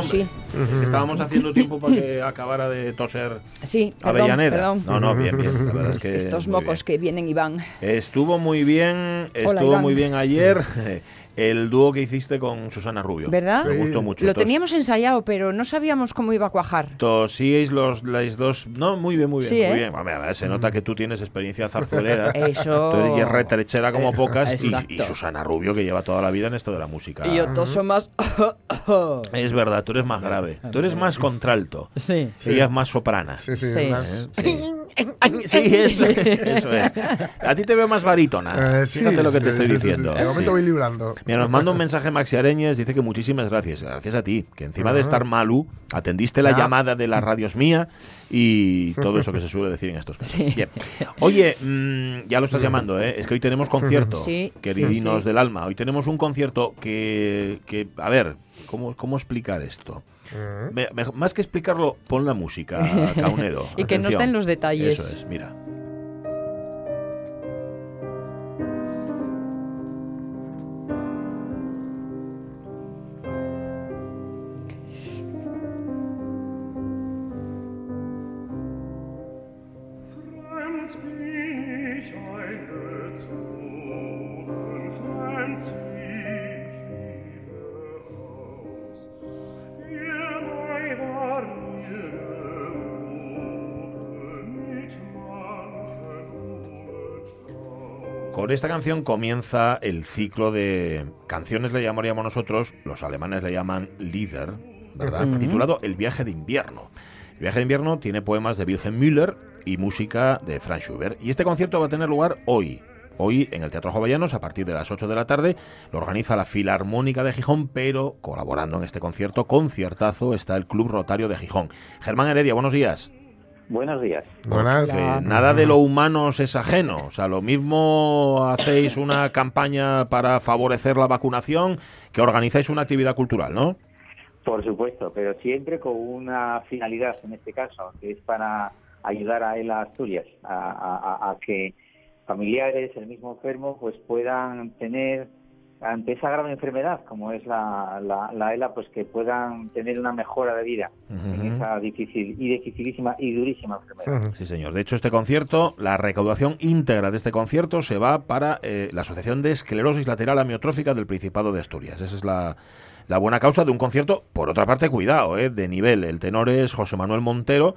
Cago, sí. Es que estábamos haciendo tiempo para que acabara de toser Sí, perdón, Avellaneda. perdón. No, no, bien, bien. La verdad es Es que que estos mocos bien. que vienen y van. Estuvo muy bien, estuvo Iván. muy bien ayer el dúo que hiciste con Susana Rubio. ¿Verdad? Me gustó mucho. Lo Tos- teníamos ensayado, pero no sabíamos cómo iba a cuajar. Tosíais los las dos. No, muy bien, muy bien. Sí, muy ¿eh? bien. Hombre, a ver, se nota que tú tienes experiencia zarzuelera. Eso. Tú eres retrechera como pocas. y- Susana Rubio, que lleva toda la vida en esto de la música. Y yo toso más. Es verdad, tú eres más grave. Tú eres más contralto. sí. Ella es más soprana. Sí, sí. Sí. ¿Eh? Sí. Eso, eso es. A ti te veo más barítona. Eh, sí, Fíjate lo que te sí, estoy sí, sí, sí. diciendo. De momento Sí. voy librando. Mira, nos manda un mensaje Maxi Areñez, dice que muchísimas gracias. Gracias a ti, que encima de estar malu, atendiste la llamada de las radios mía y todo eso que se suele decir en estos casos. Sí. Bien. Oye, mm, ya lo estás llamando, ¿eh? Es que hoy tenemos concierto, Sí, queridinos sí, sí. del alma. Hoy tenemos un concierto que, que a ver, ¿cómo, cómo explicar esto? Me- me- más que explicarlo, pon la música, Caunedo. Y que nos Atención. den los detalles. Eso es, mira. Esta canción comienza el ciclo de canciones, le llamaríamos nosotros, los alemanes le llaman Lieder, ¿verdad? Titulado El viaje de invierno. El viaje de invierno tiene poemas de Wilhelm Müller y música de Franz Schubert. Y este concierto va a tener lugar hoy. Hoy en el Teatro Jovellanos, a partir de las 8 de la tarde, lo organiza la Filarmónica de Gijón, pero colaborando en este concierto, conciertazo, está el Club Rotario de Gijón. Germán Heredia, buenos días. Buenos días. Buenas. Nada de lo humano os es ajeno. O sea, lo mismo hacéis una campaña para favorecer la vacunación que organizáis una actividad cultural, ¿no? Por supuesto, pero siempre con una finalidad, en este caso, que es para ayudar a él a Asturias, a- a que familiares, el mismo enfermo, pues puedan tener ante esa grave enfermedad, como es la, la, la ELA, pues que puedan tener una mejora de vida en esa difícil y dificilísima y durísima enfermedad. Sí, señor. De hecho, este concierto, la recaudación íntegra de este concierto se va para eh, la Asociación de Esclerosis Lateral Amiotrófica del Principado de Asturias. Esa es la, la buena causa de un concierto, por otra parte, cuidado, eh, de nivel. El tenor es José Manuel Montero,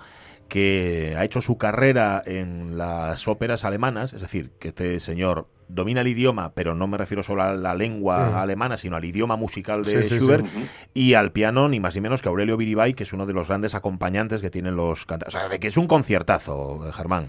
que ha hecho su carrera en las óperas alemanas, es decir, que este señor domina el idioma, pero no me refiero solo a la lengua alemana, sino al idioma musical de Sí, sí, sí. Schubert, y al piano ni más ni menos que Aurelio Viribay, que es uno de los grandes acompañantes que tienen los cantantes. O sea, de que es un conciertazo, Germán.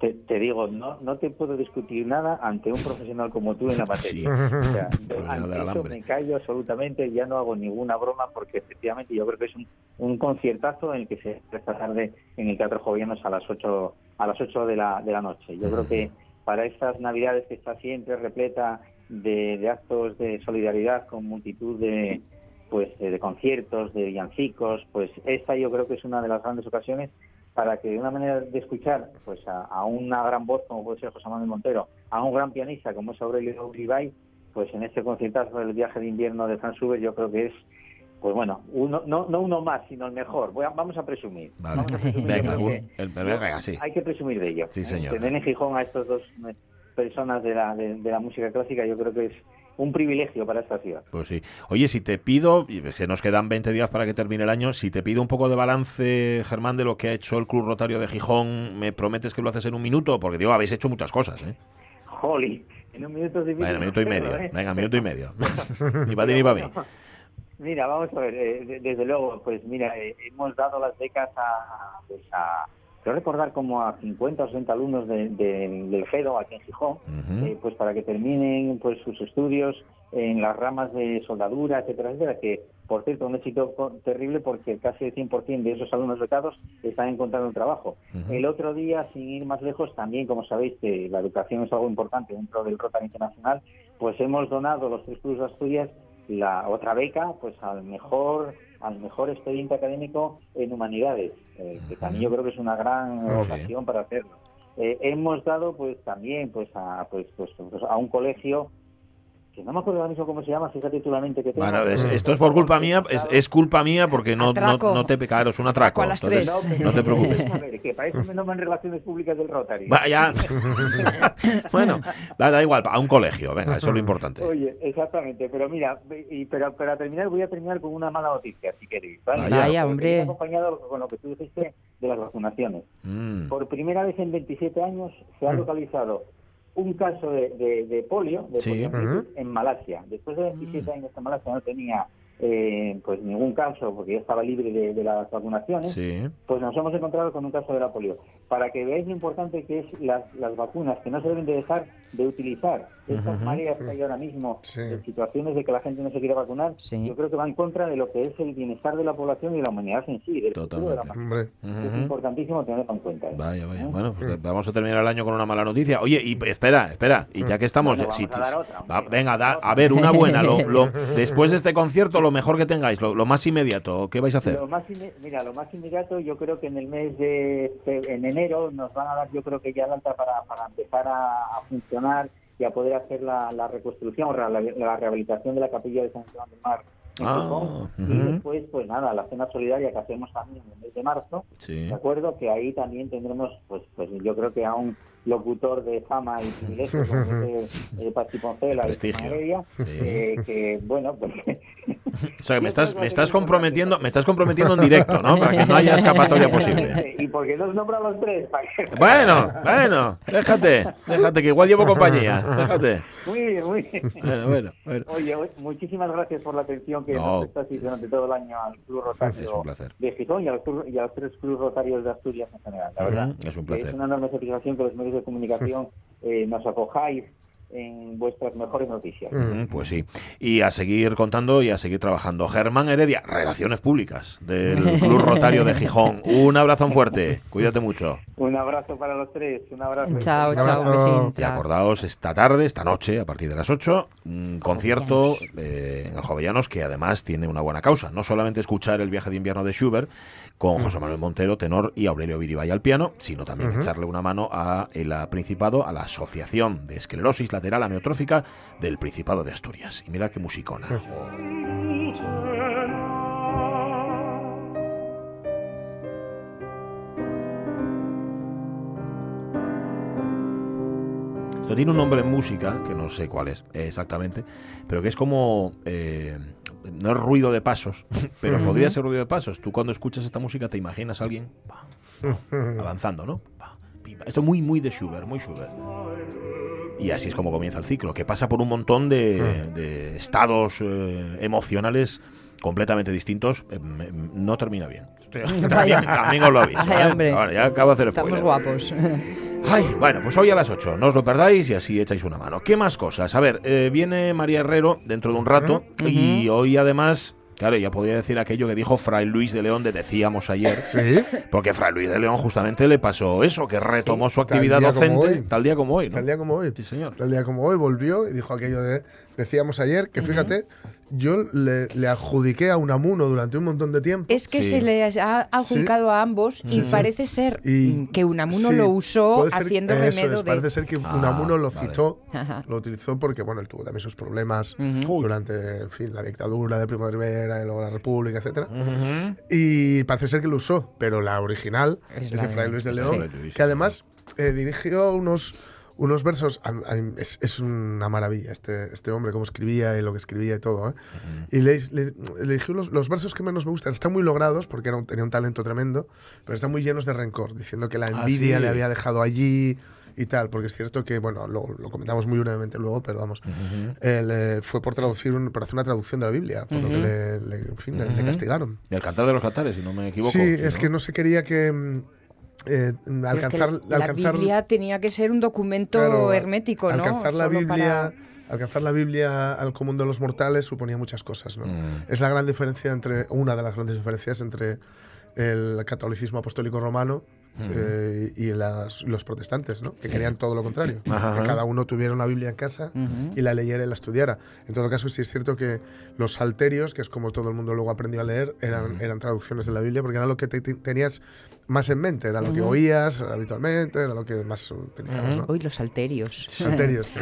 Te, te digo, no, no te puedo discutir nada ante un profesional como tú en la materia. O sea, ante eso me callo absolutamente, ya no hago ninguna broma porque efectivamente yo creo que es un, un conciertazo en el que se esta tarde en el Teatro Jovellanos a las 8 a las 8 de la, de la noche. Yo creo que para estas Navidades que está siempre repleta de, actos de solidaridad con multitud de pues de, de conciertos, de villancicos, pues esta yo creo que es una de las grandes ocasiones para que de una manera de escuchar pues a, a una gran voz como puede ser José Manuel Montero, a un gran pianista como es Aurelio Uribay, pues en este conciertazo del viaje de invierno de Franz Schubert yo creo que es pues bueno, uno, no, no uno más, sino el mejor. Voy a- vamos a presumir. Vale. Vamos a presumir Venga, porque un- el- venga, sí. hay que presumir de ello. Sí, ¿eh? señor. Tener en Gijón a estos dos eh, personas de la, de, de la música clásica yo creo que es un privilegio para esta ciudad. Pues sí. Oye, si te pido, y que nos quedan 20 días para que termine el año, si te pido un poco de balance, Germán, de lo que ha hecho el Club Rotario de Gijón, ¿me prometes que lo haces en un minuto? Porque, digo, habéis hecho muchas cosas, ¿eh? Holly, en un minuto es difícil. Bueno, minuto y medio. ¿eh? Venga, minuto y medio. ni para ti ni para mí. Mira, vamos a ver, eh, de- desde luego, pues mira, eh, hemos dado las becas a, pues a, creo recordar como a 50 o 60 alumnos de- de- del GEDO aquí en Gijón, eh, pues para que terminen pues sus estudios en las ramas de soldadura, etcétera, etcétera, que por cierto un éxito terrible porque casi el 100% de esos alumnos becados están encontrando un trabajo. El otro día, sin ir más lejos, también como sabéis que la educación es algo importante dentro del Rotary Internacional, pues hemos donado los tres de Asturias la otra beca pues al mejor al mejor expediente académico en humanidades, eh, que también yo creo que es una gran sí. ocasión para hacerlo. Eh, hemos dado pues también pues a pues, pues, pues, a un colegio que no me acuerdo ahora mismo cómo se llama, fíjate tú la mente que tengo. Bueno, es- esto es por culpa mía, es, es culpa mía porque no, no, no te claro, es un atraco. A las entonces, tres. no te preocupes. A ver, que para eso me nombran relaciones públicas del Rotary. Vaya. bueno, da, da igual, a un colegio, venga, eso es lo importante. Oye, exactamente, pero mira, y, pero para terminar voy a terminar con una mala noticia, si queréis. ¿vale? Vaya. Vaya, hombre. acompañado con lo que tú dijiste de las vacunaciones. Mm. Por primera vez en 27 años se ha localizado un caso de, de- de polio, de Sí. poliomielitis, en Malasia. Después de 27 años en Malasia no tenía eh, pues ningún caso porque ya estaba libre de, de las vacunaciones. Sí. Pues nos hemos encontrado con un caso de la polio. Para que veáis lo importante que es las, las vacunas, que no se deben de dejar de utilizar. Estas Ujú. mareas que hay ahora mismo, Sí. de situaciones de que la gente no se quiere vacunar, Sí. yo creo que va en contra de lo que es el bienestar de la población y de la humanidad en sí, del futuro de la Totalmente. humanidad. Hombre, Es importantísimo tenerlo en cuenta. ¿eh? Vaya, vaya. ¿Eh? Bueno, pues vamos a terminar el año con una mala noticia. Oye, y espera, espera, y ya que estamos... Bueno, si- a dar otra, hombre. va, venga, da- a ver, una buena. Lo, lo- después de este concierto, lo mejor que tengáis, lo, lo más inmediato, ¿qué vais a hacer? Lo más inme- mira, lo más inmediato, yo creo que en el mes de en enero nos van a dar, yo creo que ya la alta para, para empezar a, a funcionar y a poder hacer la, la reconstrucción o la, la rehabilitación de la capilla de San Juan del Mar. en Ah. Y después, pues nada, la cena solidaria que hacemos también en el mes de marzo, Sí. de acuerdo, que ahí también tendremos, pues, pues yo creo que a un locutor de fama y privilegio como es eh, Pachi Poncela y Heredia, Sí. eh, que bueno, pues O sea, que me estás, me estás comprometiendo, me estás comprometiendo en directo, ¿no? Para que no haya escapatoria posible. ¿Y por qué nos nombran los tres? Bueno, bueno, déjate, déjate, que igual llevo compañía, déjate. Muy bien, muy bien. Bueno, bueno, bueno. Oye, muchísimas gracias por la atención que No. nos prestasteis durante todo el año al Club Rotario de Gijón y a, los, club- y a los tres Clubes Rotarios de Asturias en general. La verdad, es un placer. Es una enorme satisfacción que los medios de comunicación eh, nos acojáis en vuestras mejores noticias. Pues sí. Y a seguir contando y a seguir trabajando. Germán Heredia, Relaciones Públicas del Club Rotario de Gijón. Un abrazo fuerte. Cuídate mucho. Un abrazo para los tres, un abrazo. Chao, Un chao, abrazo. besín, Y chao. acordaos, esta tarde, esta noche, a partir de las 8, un concierto eh, en el Jovellanos que además tiene una buena causa. No solamente escuchar el viaje de invierno de Schubert con José Manuel Montero, tenor, y Aurelio Viribay al piano, sino también echarle una mano a el a Principado, a la Asociación de Esclerosis Lateral Amiotrófica del Principado de Asturias. Y mirad qué musicona. Oh. Esto tiene un nombre en música, que no sé cuál es exactamente, pero que es como... eh, no es ruido de pasos, pero podría ser ruido de pasos. Tú cuando escuchas esta música te imaginas a alguien pa, avanzando, ¿no? Pa, pim, pa. Esto es muy, muy de Schubert, muy Schubert. Y así es como comienza el ciclo, que pasa por un montón de, de estados eh, emocionales completamente distintos. Eh, no termina bien. también, también os lo aviso. Ay, ¿eh? hombre. Ahora, ya acabo de hacer Estamos spoiler. guapos. Ay, bueno, pues hoy a las 8, no os lo perdáis y así echáis una mano. ¿Qué más cosas? A ver, eh, viene María Herrero dentro de un rato y hoy además, claro, ya podría decir aquello que dijo Fray Luis de León de decíamos ayer, sí. porque Fray Luis de León justamente le pasó eso, que retomó su actividad docente tal día como hoy, ¿no? Tal día como hoy. Sí, señor. Tal día como hoy volvió y dijo aquello de. Decíamos ayer que fíjate, yo le, le adjudiqué a Unamuno durante un montón de tiempo. Es que Sí. se les ha adjudicado a ambos y parece ser Y- que Unamuno sí, lo usó ser- haciendo eso remedio es, de... Parece ser que Ah, Unamuno lo vale. citó, Ajá. lo utilizó porque, bueno, él tuvo también sus problemas durante, en fin, la dictadura de Primo de Rivera y luego la República, etcétera. Ujú. Y parece ser que lo usó, pero la original Es es, la de Fray Luis de. León, que además eh, dirigió unos, unos versos. a- a- es, es una maravilla este, este hombre, cómo escribía y lo que escribía y todo. ¿eh? Y le, le- le eligió los, los versos que menos me gustan. Están muy logrados porque era un- tenía un talento tremendo, pero están muy llenos de rencor, diciendo que la Ah, envidia sí. le había dejado allí y tal, porque es cierto que, bueno, lo, lo comentamos muy brevemente luego, pero vamos, él, eh, fue por traducir, un- por hacer una traducción de la Biblia, por lo que le, le- en fin, le- le Ujú. castigaron. Del cantar de los cantares, si no me equivoco. Sí, es ¿no? que no se quería que, eh, Pero es que alcanzar, la, alcanzar Biblia tenía que ser un documento Claro, hermético, ¿no? Alcanzar la Solo Biblia, para- alcanzar la Biblia al común de los mortales suponía muchas cosas, ¿no? Mm. Es la gran diferencia entre una de las grandes diferencias entre el catolicismo apostólico romano eh, y las- los protestantes, ¿no? Que querían todo lo contrario, Ajá. que cada uno tuviera una Biblia en casa y la leyera y la estudiara. En todo caso, sí es cierto que los salterios, que es como todo el mundo luego aprendió a leer, eran, eran traducciones de la Biblia, porque era lo que te- te- tenías más en mente, era lo que oías habitualmente, era lo que más utilizabas, ¿no? Uy, los salterios. Salterios.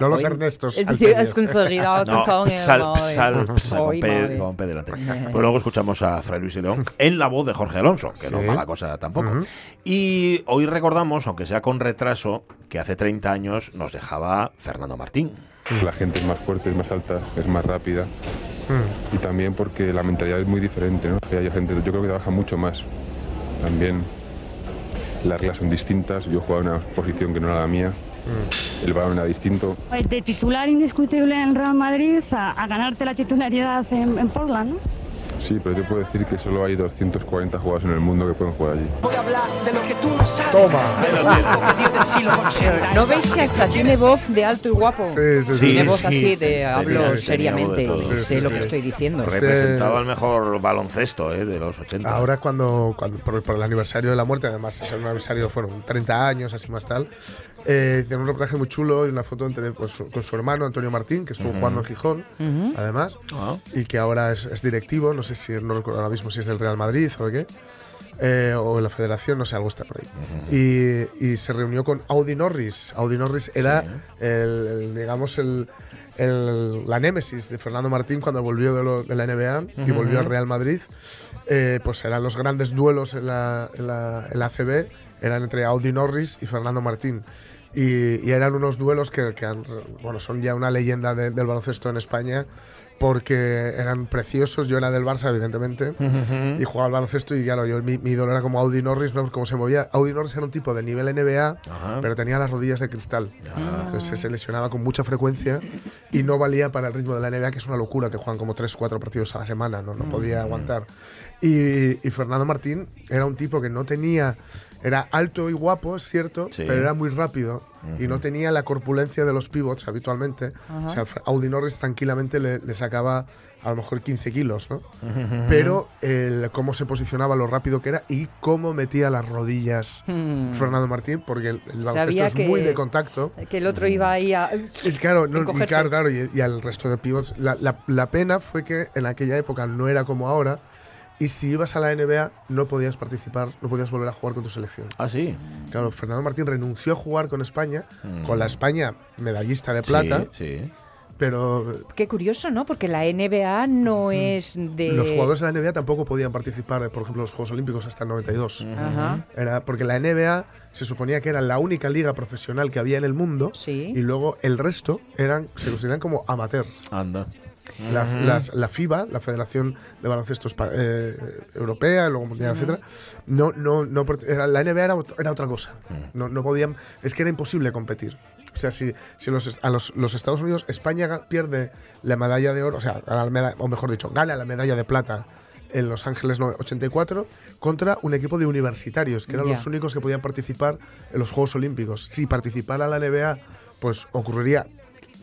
No los Ernestos. Sí, has conseguido que No, son, sal, eh, sal, sal, con P- madre. con P delante. Pues luego escuchamos a Fray Luis y León en la voz de Jorge Alonso, que no es Sí. mala cosa tampoco. Y hoy recordamos, aunque sea con retraso, que hace 30 años nos dejaba Fernando Martín. La gente es más fuerte, es más alta, es más rápida. Mm. Y también porque la mentalidad es muy diferente, ¿no? Hay gente, yo creo que trabaja mucho más. También las reglas son distintas. Yo jugaba en una posición que no era la mía. El balón era distinto. Pues de titular indiscutible en el Real Madrid a, a ganarte la titularidad en, en Portland, ¿no? Sí, pero te puedo decir que solo hay 240 jugadores en el mundo que pueden jugar allí. Toma. ¿No veis que hasta tiene voz de alto y guapo? Sí, sí, sí. Tiene Sí, voz sí. así de hablo seriamente sé sí, lo sí. que estoy diciendo. Este- Representaba el mejor baloncesto eh, de los 80. Ahora cuando, cuando por, por el aniversario de la muerte, además es un aniversario, fueron 30 años, así más tal, eh, hicieron un reportaje muy chulo y una foto entre, pues, su- con su hermano Antonio Martín, que estuvo jugando en Gijón, además, Ah. y que ahora es, es directivo, no sé si, no recuerdo ahora mismo si es del Real Madrid o de qué, eh, o en la federación, no sé, algo está por ahí. y, y se reunió con Audi Norris. Audi Norris era, el, el, digamos, el, el- la némesis de Fernando Martín cuando volvió de, lo- de la NBA y volvió al Real Madrid. Eh, pues eran los grandes duelos en la, en la, en la ACB, eran entre Audi Norris y Fernando Martín. Y, y eran unos duelos que, que han- bueno, son ya una leyenda de- del baloncesto en España porque eran preciosos. Yo era del Barça, evidentemente, y jugaba al baloncesto y claro, yo, mi, mi ídolo era como Audi Norris, ¿no? cómo se movía. Audi Norris era un tipo de nivel NBA, Ajá. pero tenía las rodillas de cristal. Entonces se lesionaba con mucha frecuencia y no valía para el ritmo de la NBA, que es una locura, que juegan como 3 4 partidos a la semana, no, no podía aguantar. Y, y Fernando Martín era un tipo que no tenía... Era alto y guapo, es cierto, Sí. pero era muy rápido y no tenía la corpulencia de los pivots habitualmente. O sea, Audi Norris tranquilamente le, le sacaba a lo mejor 15 kilos, ¿no? Pero el, cómo se posicionaba, lo rápido que era y cómo metía las rodillas Fernando Martín, porque el, el baloncesto Hmm. Es que- muy de contacto. Que el otro iba ahí a... Es claro, no, y claro, claro, y, y al resto de pivots. La, la- la pena fue que en aquella época no era como ahora, y si ibas a la NBA no podías participar, no podías volver a jugar con tu selección. Ah, sí. Claro, Fernando Martín renunció a jugar con España, con la España medallista de plata, Sí, sí. pero Qué curioso, ¿no? Porque la NBA no es de... los jugadores de la NBA tampoco podían participar, por ejemplo, en los Juegos Olímpicos hasta el 92. Ajá. Era porque la NBA se suponía que era la única liga profesional que había en el mundo Sí. y luego el resto eran se consideran como amateurs. Anda. La, las- la FIBA, la Federación de Baloncesto eh, Europea, luego Mundial, etcétera, no, no, no, la NBA era, ot- era otra cosa. No, no podían, es que era imposible competir. O sea, si, si los, a los, los Estados Unidos, España pierde la medalla de oro, o sea, la o mejor dicho, gana la medalla de plata en Los Ángeles no- 84 contra un equipo de universitarios, que eran los únicos que podían participar en los Juegos Olímpicos. Si participara la NBA, pues ocurriría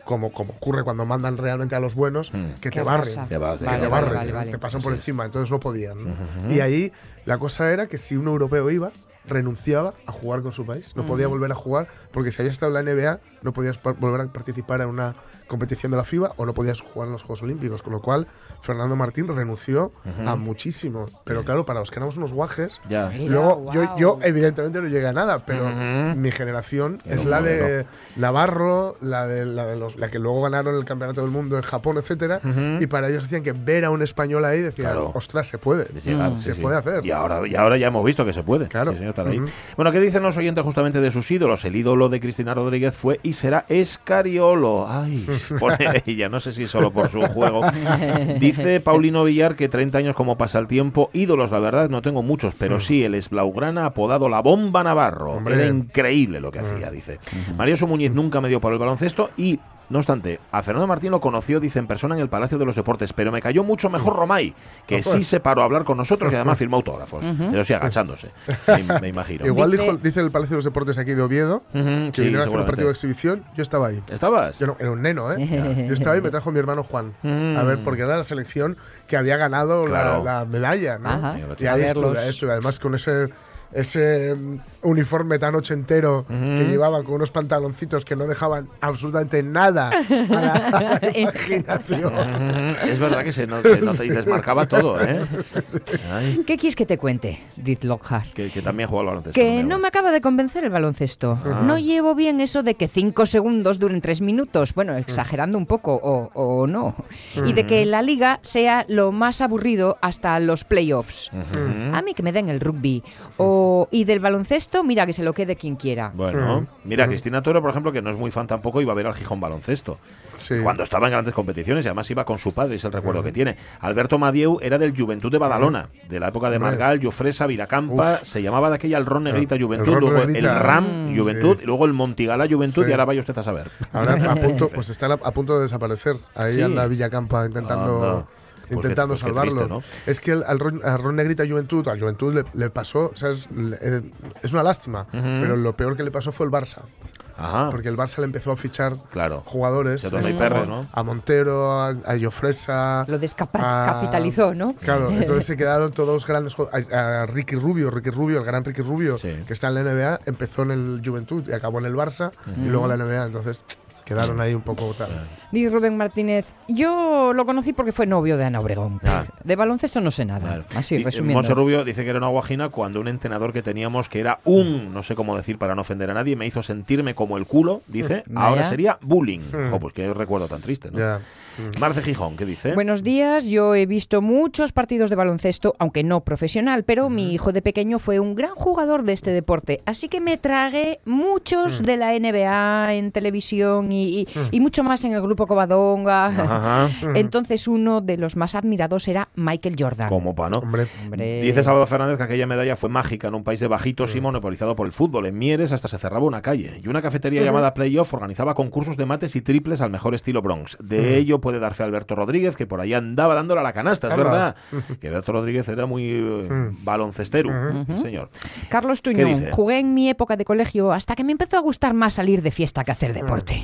como, como ocurre cuando mandan realmente a los buenos, que ¿Qué te barren? Te que te vale, barren, vale, ¿no? vale. te pasan por encima, entonces no podían. ¿no? Y ahí la cosa era que si un europeo iba, renunciaba a jugar con su país, no podía volver a jugar, porque si habías estado en la NBA, no podías volver a participar en una competición de la FIBA o no podías jugar en los Juegos Olímpicos, con lo cual Fernando Martín renunció a muchísimo. Pero claro, para los que éramos unos guajes, Ya. Mira, Luego, yo, yo evidentemente no llegué a nada, pero mi generación Era es la de. Navarro, la de, la de los la que luego ganaron el campeonato del mundo en Japón, etcétera, y para ellos decían que ver a un español ahí decían, Claro. ostras, se puede, llegar, sí, se sí. puede hacer. Y ahora, y ahora ya hemos visto que se puede. Claro. Sí, señor Taray. Ujú. Bueno, ¿qué dicen los oyentes justamente de sus ídolos? El ídolo de Cristina Rodríguez fue y será Escariolo. Ay, pone ella, no sé si solo por su juego. Dice Paulino Villar que 30 años como pasa el tiempo. Ídolos, la verdad, no tengo muchos, pero sí, el esblaugrana apodado La Bomba Navarro. Hombre. Era increíble lo que hacía, dice. María Muñiz nunca me dio para el baloncesto y No obstante, a Fernando Martín lo conoció, dice, en persona en el Palacio de los Deportes, pero me cayó mucho mejor Romay, que sí se paró a hablar con nosotros y además firmó autógrafos. Eso sí, agachándose, me, me imagino. Igual Dice- dijo, dice el Palacio de los Deportes aquí de Oviedo Ujú, que sí, vinieron a hacer un partido de exhibición. Yo estaba ahí. ¿Estabas? Yo no, era un neno, ¿eh? Yo estaba ahí y me trajo mi hermano Juan. A ver, porque era la selección que había ganado la- Claro. la, medalla, ¿no? Ajá. Y ahí estuve, estuve. Además, con ese, ese mm, uniforme tan ochentero que llevaba con unos pantaloncitos que no dejaban absolutamente nada a la, a la imaginación. Ujú, Es verdad que se, no, se nota y les marcaba todo, ¿eh? Ay, ¿Qué quieres que te cuente? Dice Lockhart. que, que también jugó al baloncesto. Que no me acaba de convencer el baloncesto. Ah. No llevo bien eso de que cinco segundos duren tres minutos. Bueno, exagerando un poco o, o no. Y de que la liga sea lo más aburrido hasta los playoffs. A mí que me den el rugby. O, y del baloncesto, mira que se lo quede quien quiera. Bueno, mira, Cristina Toro, por ejemplo, que no es muy fan tampoco, iba a ver al Gijón baloncesto. Sí. Cuando estaba en grandes competiciones y además iba con su padre, es el recuerdo que tiene. Alberto Madieu era del Juventud de Badalona, de la época de. Margal, Jofresa, Viracampa, se llamaba de aquella el Ron Negrita El Juventud, Ron luego Negrita. el RAM Mm, Juventud, sí. y luego el Montigala Juventud, Sí. y ahora vaya usted a saber. Ahora a punto, pues está a punto de desaparecer. Ahí Sí. anda Villacampa intentando. Pues qué- intentando pues salvarlo. triste, ¿no? Es que el- al Ron, Negrita Juventud, a Juventud le, le pasó, o sea, es, le- eh, es una lástima, pero lo peor que le pasó fue el Barça. Ajá. Porque el Barça le empezó a fichar Claro. jugadores. Eh, perros, ¿no? A Montero, a, a Jofresa. Lo descapitalizó, ¿no? Claro, entonces se quedaron todos grandes jugadores. A, a Ricky Rubio, Ricky Rubio, el gran Ricky Rubio, Sí. que está en la NBA, empezó en el Juventud y acabó en el Barça y luego en la NBA. Entonces quedaron ahí un poco tal. Dice Rubén Martínez, yo lo conocí porque fue novio de Ana Obregón. Ah. De baloncesto no sé nada. Claro. Así, Y, eh, resumiendo. Monse Rubio dice que era una guajina cuando un entrenador que teníamos que era un, no sé cómo decir para no ofender a nadie, me hizo sentirme como el culo, dice, Vaya. ahora sería bullying. Jo, pues qué recuerdo tan triste, ¿no? Ya. Marce Gijón, ¿qué dice? Buenos días, yo he visto muchos partidos de baloncesto, aunque no profesional, pero mi hijo de pequeño fue un gran jugador de este deporte, así que me tragué muchos de la NBA en televisión y, y- y mucho más en el grupo Covadonga. Ajá. Entonces uno de los más admirados era Michael Jordan. Como pa, ¿no? Hombre, Hombre. Dice Salvador Fernández que aquella medalla fue mágica en un país de bajitos y monopolizado por el fútbol. En Mieres hasta se cerraba una calle. Y una cafetería llamada Playoff organizaba concursos de mates y triples al mejor estilo Bronx. De ello puede dar fe Alberto Rodríguez, que por ahí andaba dándole a la canasta, es verdad. Que Alberto Rodríguez era muy eh, baloncestero, sí, señor. Carlos ¿Qué Tuñón, jugué en mi época de colegio hasta que me empezó a gustar más salir de fiesta que hacer deporte.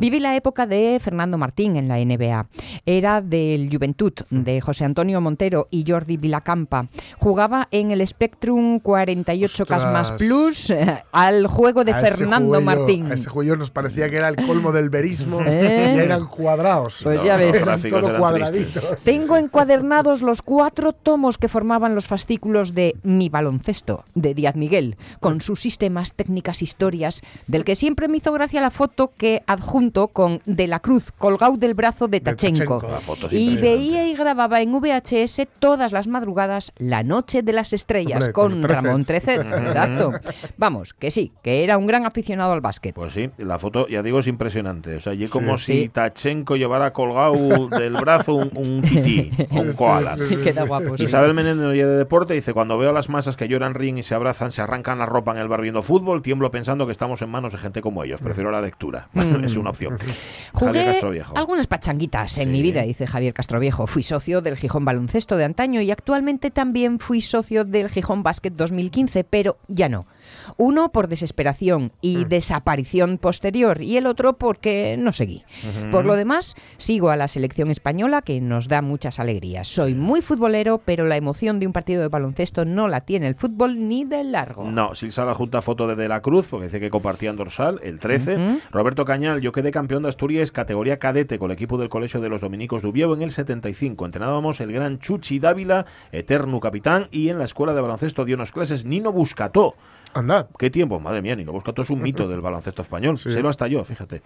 Viví la época de Fernando Martín en la NBA. Era del Juventud, de José Antonio Montero y Jordi Vilacampa. Jugaba en el Spectrum 48K más Ostras. Plus eh, al juego de a Fernando Martín. A ese juego nos parecía que era el colmo del verismo ¿Eh? y eran cuadrados. Pues No, ya ves. Eran todo cuadraditos. Tengo encuadernados los cuatro tomos que formaban los fascículos de Mi baloncesto, de Díaz Miguel, con sus sistemas, técnicas, historias, del que siempre me hizo gracia la foto que adjunto con De la Cruz, colgado del brazo de Tachenko. Es Y veía y grababa en VHS todas las madrugadas La Noche de las Estrellas Hombre, con con Trecet. Ramón Trecet. Exacto. Vamos, que sí, que era un gran aficionado al básquet. Pues sí, la foto, ya digo, es impresionante. O sea, y como Sí. si Tachenko llevara colgado del brazo un, un tití, o un Sí, koala. sí, Sí, queda guapo. sí. Isabel Menéndez de Deporte dice, cuando veo a las masas que lloran, ríen y se abrazan, se arrancan la ropa en el bar viendo fútbol, tiemblo pensando que estamos en manos de gente como ellos. Prefiero la lectura. Es una opción. Javier. Jugué Castroviejo. algunas pachanguitas en Sí. mi vida, dice Javier Castroviejo. Fui socio del Gijón Baloncesto de antaño y actualmente también fui socio del Gijón Básquet 2015, pero ya no. Uno por desesperación Mm. y desaparición posterior y el otro porque no seguí. Por lo demás, sigo a la selección española que nos da muchas alegrías. Soy muy futbolero, pero la emoción de un partido de baloncesto no la tiene el fútbol ni de largo. No, Silsala junta foto de De la Cruz, porque dice que compartían dorsal, el 13. Roberto Cañal, yo quedé campeón de Asturias, categoría cadete, con el equipo del Colegio de los Dominicos de Ubieu en el 75. Entrenábamos el gran Chuchi Dávila, eterno capitán, y en la escuela de baloncesto dio unas clases Nino Buscató. Anda. ¿Qué tiempo? Madre mía, Nino Buscató es un mito del baloncesto español. Se lo hasta yo, fíjate.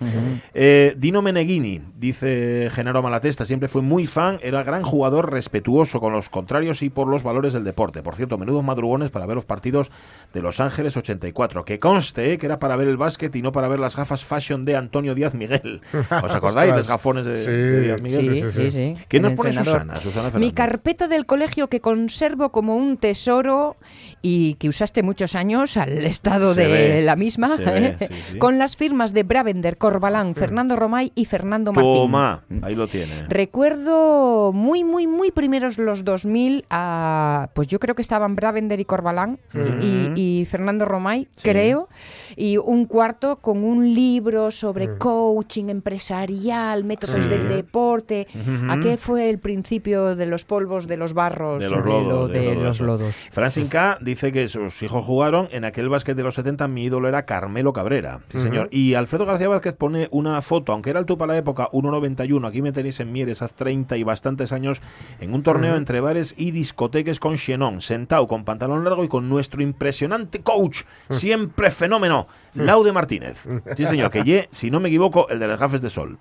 Eh, Dino Meneghini, dice Genaro Malatesta, siempre fue muy fan, era gran jugador, respetuoso con los contrarios y por los valores del deporte. Por cierto, menudos madrugones para ver los partidos de Los Ángeles 84. Que conste eh, que era para ver el básquet y no para ver las gafas fashion de Antonio Díaz Miguel. ¿Os acordáis de los gafones de, Sí. de Díaz Miguel? Sí, sí, sí. ¿Qué nos pone. Susana? Susana Mi carpeta del colegio que conservo como un tesoro y que usaste muchos años atentos al estado Se de ve, la misma, ve, ¿eh? sí, sí. con las firmas de Bravender, Corbalán, Fernando Romay y Fernando Martín. Toma, ahí lo tiene. Recuerdo muy, muy, muy primeros los 2000, a, pues yo creo que estaban Bravender y Corbalán y- y, y Fernando Romay, Sí. creo, y un cuarto con un libro sobre coaching empresarial, métodos del deporte. Ujú. Aquel fue el principio de los polvos, de los barros, De los lo- lodos, de de todo los lodos. K dice que sus hijos jugaron en aquel básquet de los 70. Mi ídolo era Carmelo Cabrera. Sí, señor. Y Alfredo García Vázquez pone una foto, aunque era alto para la época, 1,91. Aquí me tenéis en Mieres hace 30 y bastantes años, en un torneo entre bares y discotecas con Xenón, sentado con pantalón largo y con nuestro impresionante coach, siempre fenómeno, Laude Martínez. Sí, señor, que ye, si no me equivoco, el de las gafes de sol.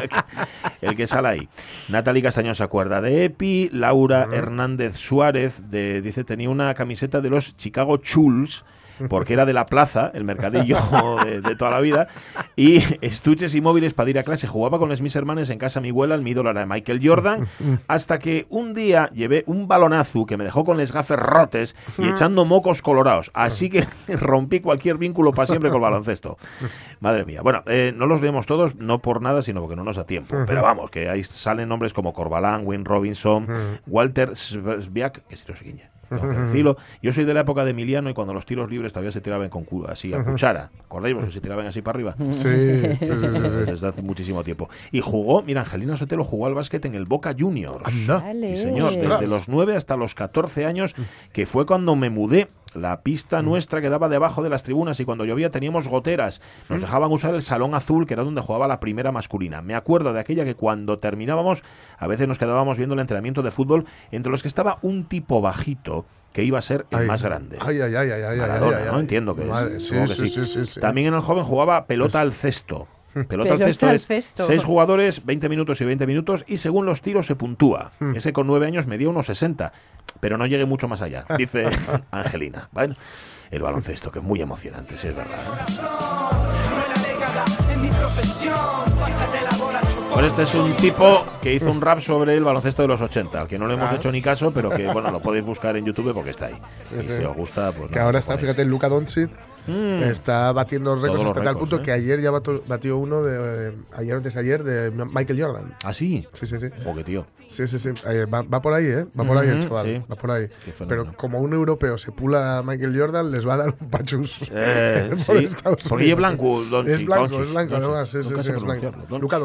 el que sale ahí. Natalie Castañón se acuerda de Epi, Laura Hernández Suárez de, dice tenía una camiseta de los Chicago Chuls porque era de la plaza, el mercadillo de, de toda la vida, y estuches y móviles para ir a clase. Jugaba con los mis hermanos en casa mi abuela, el mi ídolo era Michael Jordan, hasta que un día llevé un balonazo que me dejó con los gafes rotes y echando mocos colorados. Así que rompí cualquier vínculo para siempre con el baloncesto. Madre mía. Bueno, eh, no los vemos todos, no por nada, sino porque no nos da tiempo. Pero vamos, que ahí salen nombres como Corbalán, Wayne Robinson, Walter Sviak, que si no sé quién es, tengo que decirlo. Yo soy de la época de Emiliano y cuando los tiros libres todavía se tiraban con cu- así a cuchara. ¿Acordáis vos que se tiraban así para arriba? Sí, sí, sí, sí, sí. Desde hace muchísimo tiempo. Y jugó, mira, Angelina Sotelo jugó al básquet en el Boca Juniors. Anda. Sí, señor, desde los 9 hasta los 14 años, que fue cuando me mudé. La pista nuestra quedaba debajo de las tribunas y cuando llovía teníamos goteras. Nos dejaban usar el salón azul, que era donde jugaba la primera masculina. Me acuerdo de aquella que cuando terminábamos, a veces nos quedábamos viendo el entrenamiento de fútbol, entre los que estaba un tipo bajito que iba a ser el Ay, más grande. Ay, ay, ay, ay, ay, Maradona, ay, ay, ¿no? ay. Entiendo que es. Madre, sí, supongo que sí, sí. sí, sí, sí. También en el joven jugaba pelota al cesto. Pelota al Pelota cesto al es cesto. seis jugadores, 20 minutos y 20 minutos, y según los tiros se puntúa. Ese con nueve años medía unos 60, pero no llegué mucho más allá, dice Angelina. Bueno, el baloncesto, que es muy emocionante, sí es verdad. ¿eh? Pues este es un tipo que hizo un rap sobre el baloncesto de los 80, al que no le hemos Ah. hecho ni caso, pero que bueno, lo podéis buscar en YouTube porque está ahí. Sí, y sí. si os gusta, pues Que nada, ahora está, fíjate, Luca Doncic Mm. está batiendo récords hasta tal punto ¿eh? que ayer ya batió, batió uno de eh, ayer antes de ayer de Michael Jordan. ¿Ah, sí? Sí, sí, sí. Joder, tío. Sí, sí, sí. Eh, va, va por ahí, ¿eh? Va por ahí el chaval. sí. Va por ahí. Pero como un europeo se pula a Michael Jordan, les va a dar un pachus. Eh, por sí, porque es blanco, Es blanco, es blanco, además. Sí, sí, es Luca.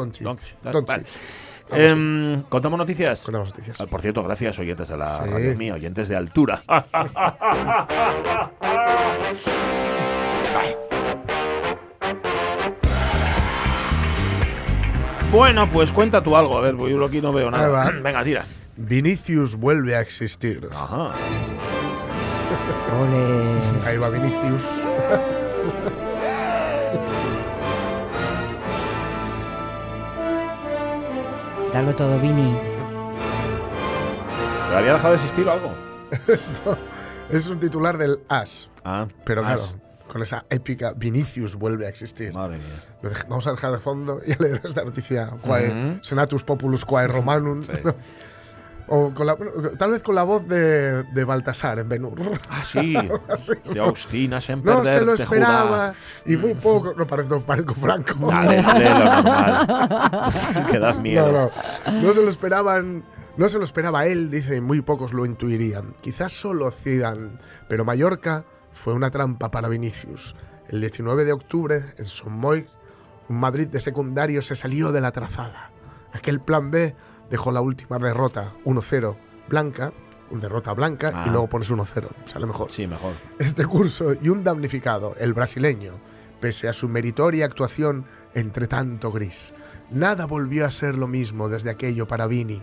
Em, ¿Contamos noticias? Contamos noticias. Ah, Por cierto, gracias, oyentes de la Sí. radio mía, oyentes de altura. Bueno, pues cuenta tú algo, a ver, porque yo aquí no veo nada. Venga, tira. Vinicius vuelve a existir. Ajá. Ole. Ahí va Vinicius. Dalo todo, Vini. ¿Pero había dejado de existir o algo? Esto es un titular del As. Ah, Pero claro, con esa épica Vinicius vuelve a existir. Madre mía. Vamos a dejar de fondo y a leer esta noticia. Quae Ujú. Senatus Populus Quae Romanum. Sí. O con la- tal vez con la voz de, de Baltasar en Benur. Ah, sí. De Austina, sin No se lo esperaba. Y muy poco. No parece un Marco Franco. Dale, dale, lo normal. que das miedo. No, no. No se lo esperaban. No se lo esperaba él, dice, y muy pocos lo intuirían. Quizás solo Zidane, pero Mallorca fue una trampa para Vinicius. El 19 de octubre, en Sommoy, un Madrid de secundario se salió de la trazada. Aquel plan B dejó la última derrota, 1-0, blanca, una derrota blanca, Ah. y luego pones 1-0, sale mejor Sí, mejor. este curso y un damnificado, el brasileño, pese a su meritoria actuación entre tanto gris. Nada volvió a ser lo mismo desde aquello para Vini,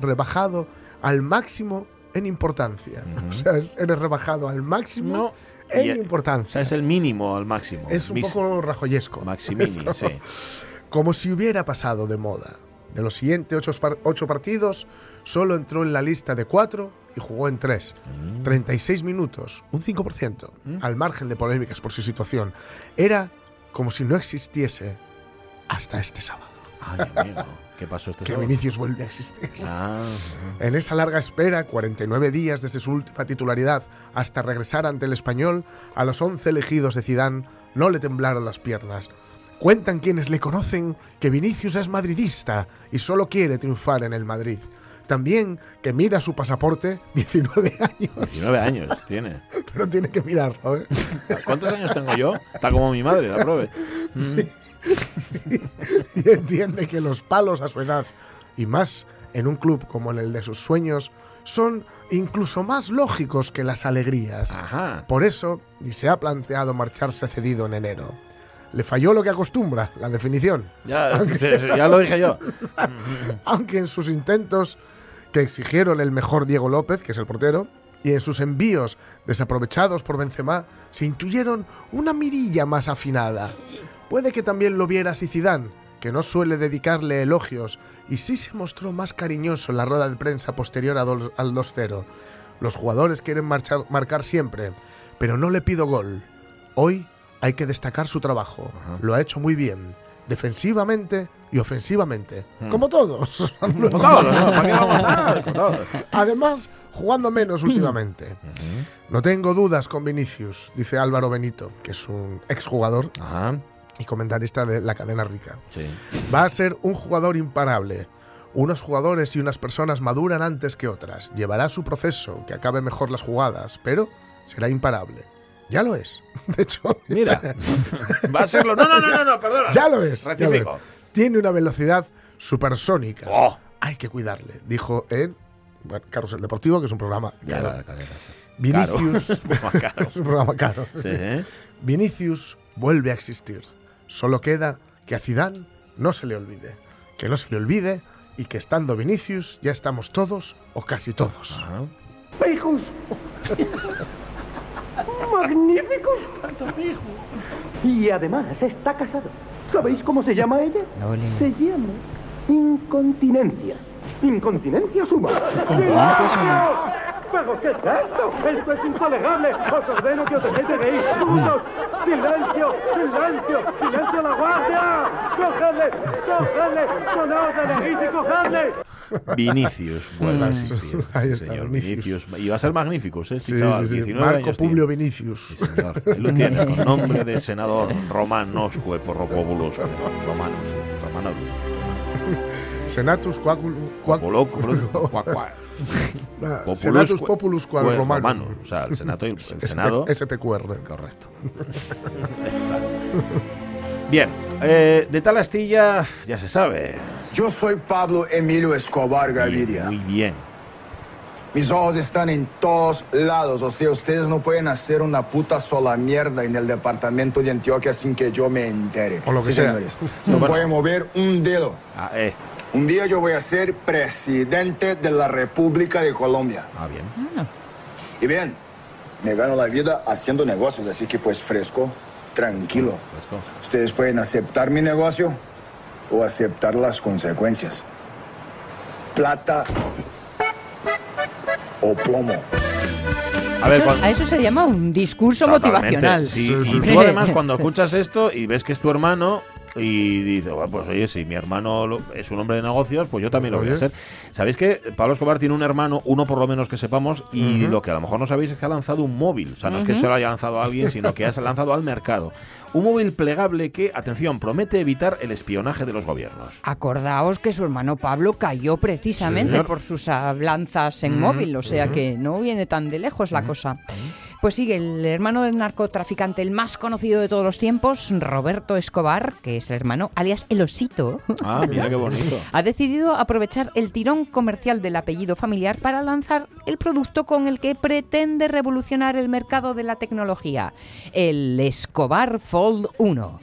rebajado al máximo en importancia. O sea, es- eres rebajado al máximo No. en Y- O importancia. sea, es el mínimo al máximo. Es un Mis- poco rajoyesco. Maximini, sí. Como si hubiera pasado de moda. De los siguientes ocho, par- ocho partidos, solo entró en la lista de cuatro y jugó en tres. Mm. 36 minutos, un 5%, al margen de polémicas por su situación. Era como si no existiese hasta este sábado. Ay, amigo. ¿Qué pasó este que sábado? Vinicius vuelve a existir. Ah, En esa larga espera, 49 días desde su última titularidad hasta regresar ante el español, a los 11 elegidos de Zidane no le temblaron las piernas. Cuentan quienes le conocen que Vinicius es madridista y solo quiere triunfar en el Madrid. También que mira su pasaporte 19 años, 19 años tiene. pero tiene que mirarlo. ¿eh? ¿Cuántos años tengo yo? Está como mi madre, la pruebe. y entiende que los palos a su edad, y más en un club como en el de sus sueños, son incluso más lógicos que las alegrías. Ajá. Por eso, ni se ha planteado marcharse cedido en enero. Le falló lo que acostumbra, la definición. Ya, ya lo dije yo. Aunque en sus intentos, que exigieron el mejor Diego López, que es el portero, y en sus envíos desaprovechados por Benzema, se intuyeron una mirilla más afinada. Puede que también lo viera así Zidane, que no suele dedicarle elogios, y sí se mostró más cariñoso en la rueda de prensa posterior al 2-0. Los jugadores quieren marchar- marcar siempre, pero no le pido gol. Hoy hay que destacar su trabajo. Ajá. Lo ha hecho muy bien, defensivamente y ofensivamente, Hmm. como todos. Con todo, ¿no? ¿Para qué vamos a estar? Con todo. Además, jugando menos últimamente. No tengo dudas con Vinicius, dice Álvaro Benito, que es un exjugador Ajá. y comentarista de la cadena rica. Sí. Va a ser un jugador imparable. Unos jugadores y unas personas maduran antes que otras. Llevará su proceso, que acabe mejor las jugadas, pero será imparable. Ya lo es. De hecho, Mira. Va a serlo. No, no, no, no, no perdona. ya lo es. ya lo es. Rectifico. Tiene una velocidad supersónica. Oh. Hay que cuidarle, dijo en bueno, Carrusel Deportivo, que es un programa Ya caro. la de cadena, sí. Vinicius. Caro. Es un programa caro. Sí, ¿eh? Vinicius vuelve a existir. Solo queda que a Zidane no se le olvide. Que no se le olvide y que estando Vinicius ya estamos todos o casi todos. Ajá. ¡Pijos! ¡Magníficos! Y además está casado. ¿Sabéis cómo se llama ella? Ole. Se llama incontinencia. Incontinencia suma. Incontinencia suma. ¿Pero qué es esto? Esto es intolerable. Os ordeno que os dejéis de reír. ¡Silencio! ¡Silencio! ¡Silencio a la guardia! ¡Cogedle! ¡Cogedle! ¡Con orden, y cogedle! Vinicius vuelve a existir. Ahí Sí, está, señor. Vinicius. Y va a ser Magníficos, ¿eh? Sí, chaval, sí, sí. 19 Marco años Publio tiene. Vinicius. Señor. Ahí lo tienes, con nombre de senador Romanosque Porropobulos. Romanos. Romanos. Senatus cuac. Ah, Populus, Senatus Populus Qual cue- Romano. romano. O sea, el Senado y el, Senado. SPQR. Correcto. Ahí está. Bien, eh, de tal astilla ya se sabe. Yo soy Pablo Emilio Escobar Gaviria. Muy bien. Mis ojos están en todos lados. O sea, ustedes no pueden hacer una puta sola mierda en el departamento de Antioquia sin que yo me entere. O lo que sí, sea. señores. No pueden mover un dedo. Ah, eh. Un día yo voy a ser presidente de la República de Colombia. Ah, bien. Y bien, me gano la vida haciendo negocios, así que pues fresco, tranquilo. Fresco. Ustedes pueden aceptar mi negocio o aceptar las consecuencias. Plata o plomo. A ver, Eso- cuando- a eso se llama un discurso Totalmente, motivacional. Sí, Sí, sí, tú además cuando escuchas esto y ves que es tu hermano y "Bueno, pues oye, si mi hermano lo- es un hombre de negocios, pues yo también lo voy a ser. ¿Sabéis que Pablo Escobar tiene un hermano, uno por lo menos que sepamos, y lo que a lo mejor no sabéis es que ha lanzado un móvil? O sea, no es que se lo haya lanzado a alguien, sino que ha lanzado al mercado. Un móvil plegable que, atención, promete evitar el espionaje de los gobiernos. Acordaos que su hermano Pablo cayó precisamente por sus hablanzas en móvil, o sea que no viene tan de lejos la cosa. Pues sigue el hermano del narcotraficante, el más conocido de todos los tiempos, Roberto Escobar, que es el hermano, alias El Osito. Ah, mira qué bonito. Ha decidido aprovechar el tirón comercial del apellido familiar para lanzar el producto con el que pretende revolucionar el mercado de la tecnología, el Escobar Fold 1.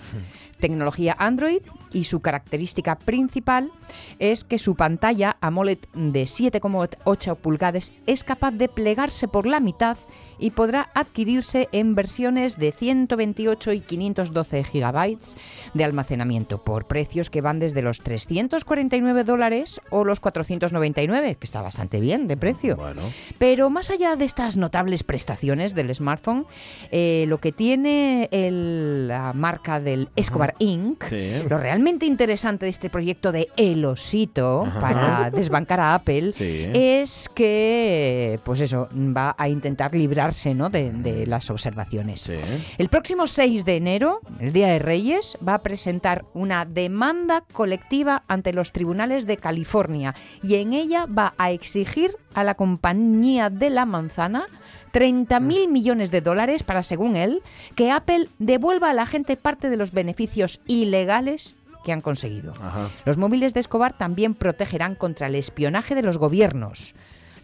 Tecnología Android y su característica principal es que su pantalla AMOLED de 7,8 pulgadas es capaz de plegarse por la mitad y podrá adquirirse en versiones de 128 y 512 gigabytes de almacenamiento por precios que van desde los 349 dólares o los 499, que está bastante bien de precio. Bueno, Pero más allá de estas notables prestaciones del smartphone, eh, lo que tiene el- la marca del Escobar Inc., sí. lo realmente interesante de este proyecto de El Osito para desbancar a Apple Sí. es que, pues eso, va a intentar de, de las observaciones. Sí. El próximo 6 de enero, el Día de Reyes, va a presentar una demanda colectiva ante los tribunales de California y en ella va a exigir a la compañía de la manzana 30 mil millones de dólares para, según él, que Apple devuelva a la gente parte de los beneficios ilegales que han conseguido. Ajá. Los móviles de Escobar también protegerán contra el espionaje de los gobiernos.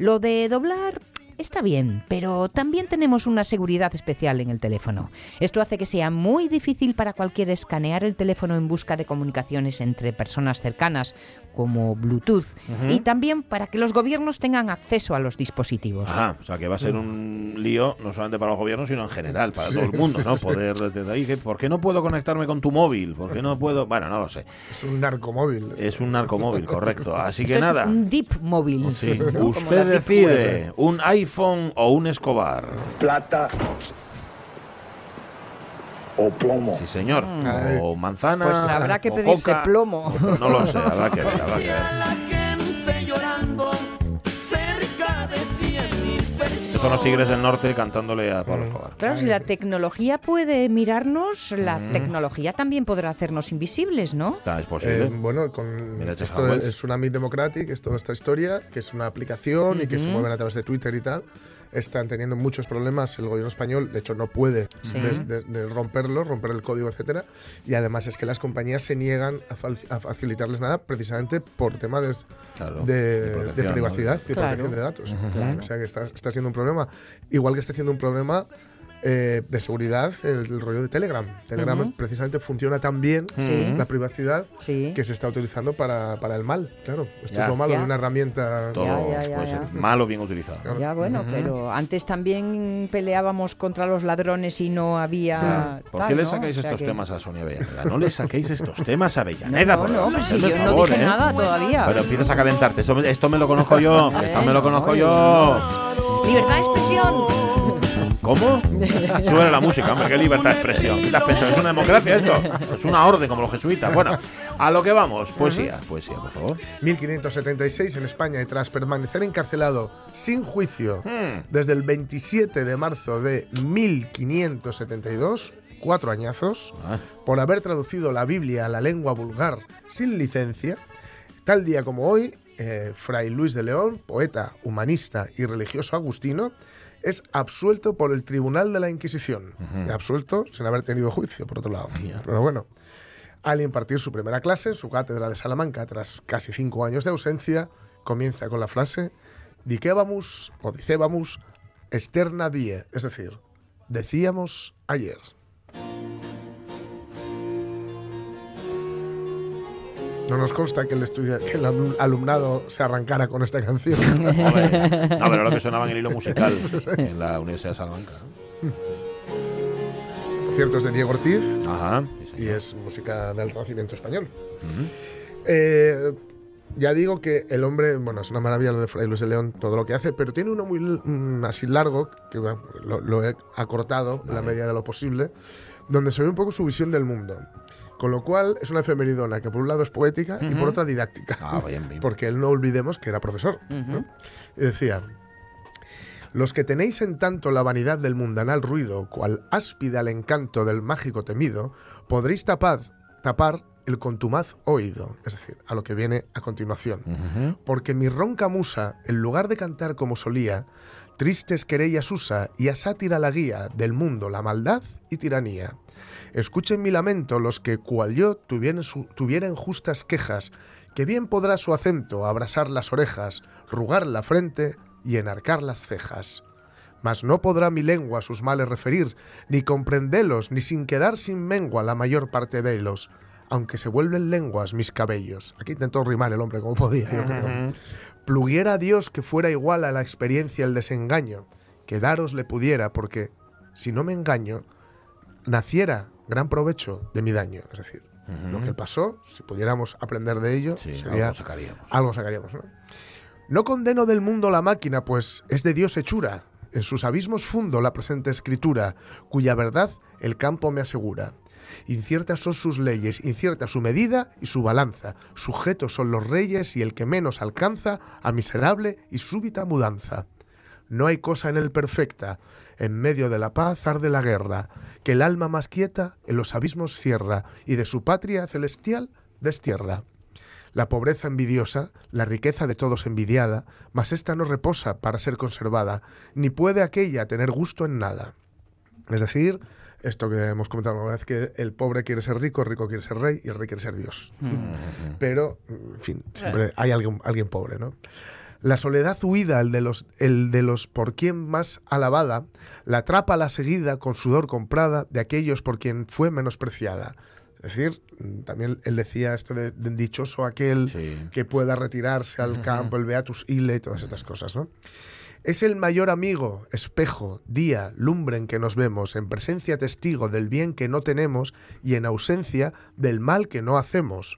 Lo de doblar está bien, pero también tenemos una seguridad especial en el teléfono. Esto hace que sea muy difícil para cualquiera escanear el teléfono en busca de comunicaciones entre personas cercanas, como Bluetooth, y también para que los gobiernos tengan acceso a los dispositivos. Ajá, o sea que va a ser un lío no solamente para los gobiernos, sino en general, para todo el mundo, ¿no? Poder desde ahí, que, ¿por qué no puedo conectarme con tu móvil? ¿Por qué no puedo? Bueno, no lo sé. Es un narcomóvil. Es un narcomóvil, correcto. Así que Esto es nada. un deep móvil. Sí, usted decide, un iPhone o un Escobar. Plata o plomo. Sí, señor. Ay. O manzana. Pues habrá que o pedirse coca. plomo. No lo sé, habrá que ver, habrá que ver. Son los Tigres del Norte cantándole a Pablo Escobar. Claro, si la tecnología puede mirarnos, la Mm. tecnología también podrá hacernos invisibles, ¿no? Es posible. Eh, bueno, con Mira, esto es Tsunami Democratic, es toda esta historia, que es una aplicación y que se mueven a través de Twitter y tal. Están teniendo muchos problemas el gobierno español, de hecho no puede Sí. des- de, de romperlo, romper el código, etcétera. Y además es que las compañías se niegan a, facilitarles nada precisamente por tema de, Claro, de, de de protección, ¿no? privacidad y Claro. protección de datos. O sea que está, está siendo un problema. Igual que está siendo un problema eh, de seguridad el, el rollo de Telegram. Telegram precisamente funciona tan bien Sí. la privacidad Sí. que se está utilizando para, para el mal. Claro, esto Ya. es lo malo Ya. de una herramienta. Todo Ya, ya, ya, puede ya. ser malo o bien utilizado. Ya bueno, pero antes también peleábamos contra los ladrones y no había. ¿Por tal, qué le ¿no? sacáis O sea estos que- temas a Sonia Avellaneda? No le saquéis estos temas a Avellaneda, No, no, pues si yo no dije ¿eh? nada todavía. Pero empiezas a calentarte. Esto, esto me lo conozco yo. Esto me lo conozco yo. Libertad de expresión. ¿Cómo? Sube la música, hombre, qué libertad de expresión. ¿Qué te has pensado? ¿Es una democracia esto? Es una orden como los jesuitas. Bueno, a lo que vamos. Poesía, poesía, por favor. 1576 en España y tras permanecer encarcelado sin juicio Hmm. desde el 27 de marzo de 1572, cuatro añazos, Ah, por haber traducido la Biblia a la lengua vulgar sin licencia, tal día como hoy, eh, Fray Luis de León, poeta, humanista y religioso agustino, es absuelto por el Tribunal de la Inquisición. Absuelto sin haber tenido juicio, por otro lado. Pero bueno, al impartir su primera clase en su cátedra de Salamanca tras casi cinco años de ausencia, comienza con la frase Dicébamus o dicébamus externa die, es decir, decíamos ayer. No nos consta que el, estudia- que el alum- alumnado se arrancara con esta canción. no, pero lo que sonaba en el hilo musical en la Universidad de Salamanca. cierto, es de Diego Ortiz Ajá. sí, y es música del Renacimiento español. Eh, ya digo que el hombre, bueno, es una maravilla lo de Fray Luis de León, todo lo que hace, pero tiene uno muy mm, así largo, que bueno, lo, lo he acortado en la medida de lo posible, donde se ve un poco su visión del mundo. Con lo cual es una efemeridona que por un lado es poética y por otra didáctica. Ah, bien, bien. Porque él no olvidemos que era profesor. ¿no? Y decía, los que tenéis en tanto la vanidad del mundanal ruido, cual áspida al encanto del mágico temido, podréis tapar, tapar el contumaz oído, es decir, a lo que viene a continuación. Porque mi ronca musa, en lugar de cantar como solía, tristes querellas usa y a sátira la guía del mundo la maldad y tiranía. Escuchen mi lamento los que, cual yo, tuvieren, su- tuvieren justas quejas, que bien podrá su acento abrasar las orejas, rugar la frente y enarcar las cejas. Mas no podrá mi lengua sus males referir, ni comprendelos, ni sin quedar sin mengua la mayor parte de ellos, aunque se vuelven lenguas mis cabellos. Aquí intentó rimar el hombre como podía, yo creo. Pluguiera a Dios que fuera igual a la experiencia el desengaño, que daros le pudiera, porque, si no me engaño, naciera gran provecho de mi daño. Es decir, lo que pasó, si pudiéramos aprender de ello, Sí, sería algo sacaríamos. algo sacaríamos, ¿no? No condeno del mundo la máquina, pues es de Dios hechura. En sus abismos fundo la presente escritura, cuya verdad el campo me asegura. Inciertas son sus leyes, incierta su medida y su balanza. Sujetos son los reyes y el que menos alcanza a miserable y súbita mudanza. No hay cosa en él perfecta, en medio de la paz arde la guerra, que el alma más quieta en los abismos cierra y de su patria celestial destierra. La pobreza envidiosa, la riqueza de todos envidiada, mas esta no reposa para ser conservada, ni puede aquella tener gusto en nada. Es decir, esto que hemos comentado alguna vez, que el pobre quiere ser rico, el rico quiere ser rey y el rey quiere ser Dios. Pero, en fin, siempre hay alguien, alguien pobre, ¿no? La soledad huida, el de los, el de los por quien más alabada, la atrapa la seguida con sudor comprada de aquellos por quien fue menospreciada. Es decir, también él decía esto de, de dichoso aquel Sí. que pueda retirarse al campo, el Beatus Ile y todas estas cosas, ¿no? Es el mayor amigo, espejo, día, lumbre en que nos vemos, en presencia testigo del bien que no tenemos y en ausencia del mal que no hacemos.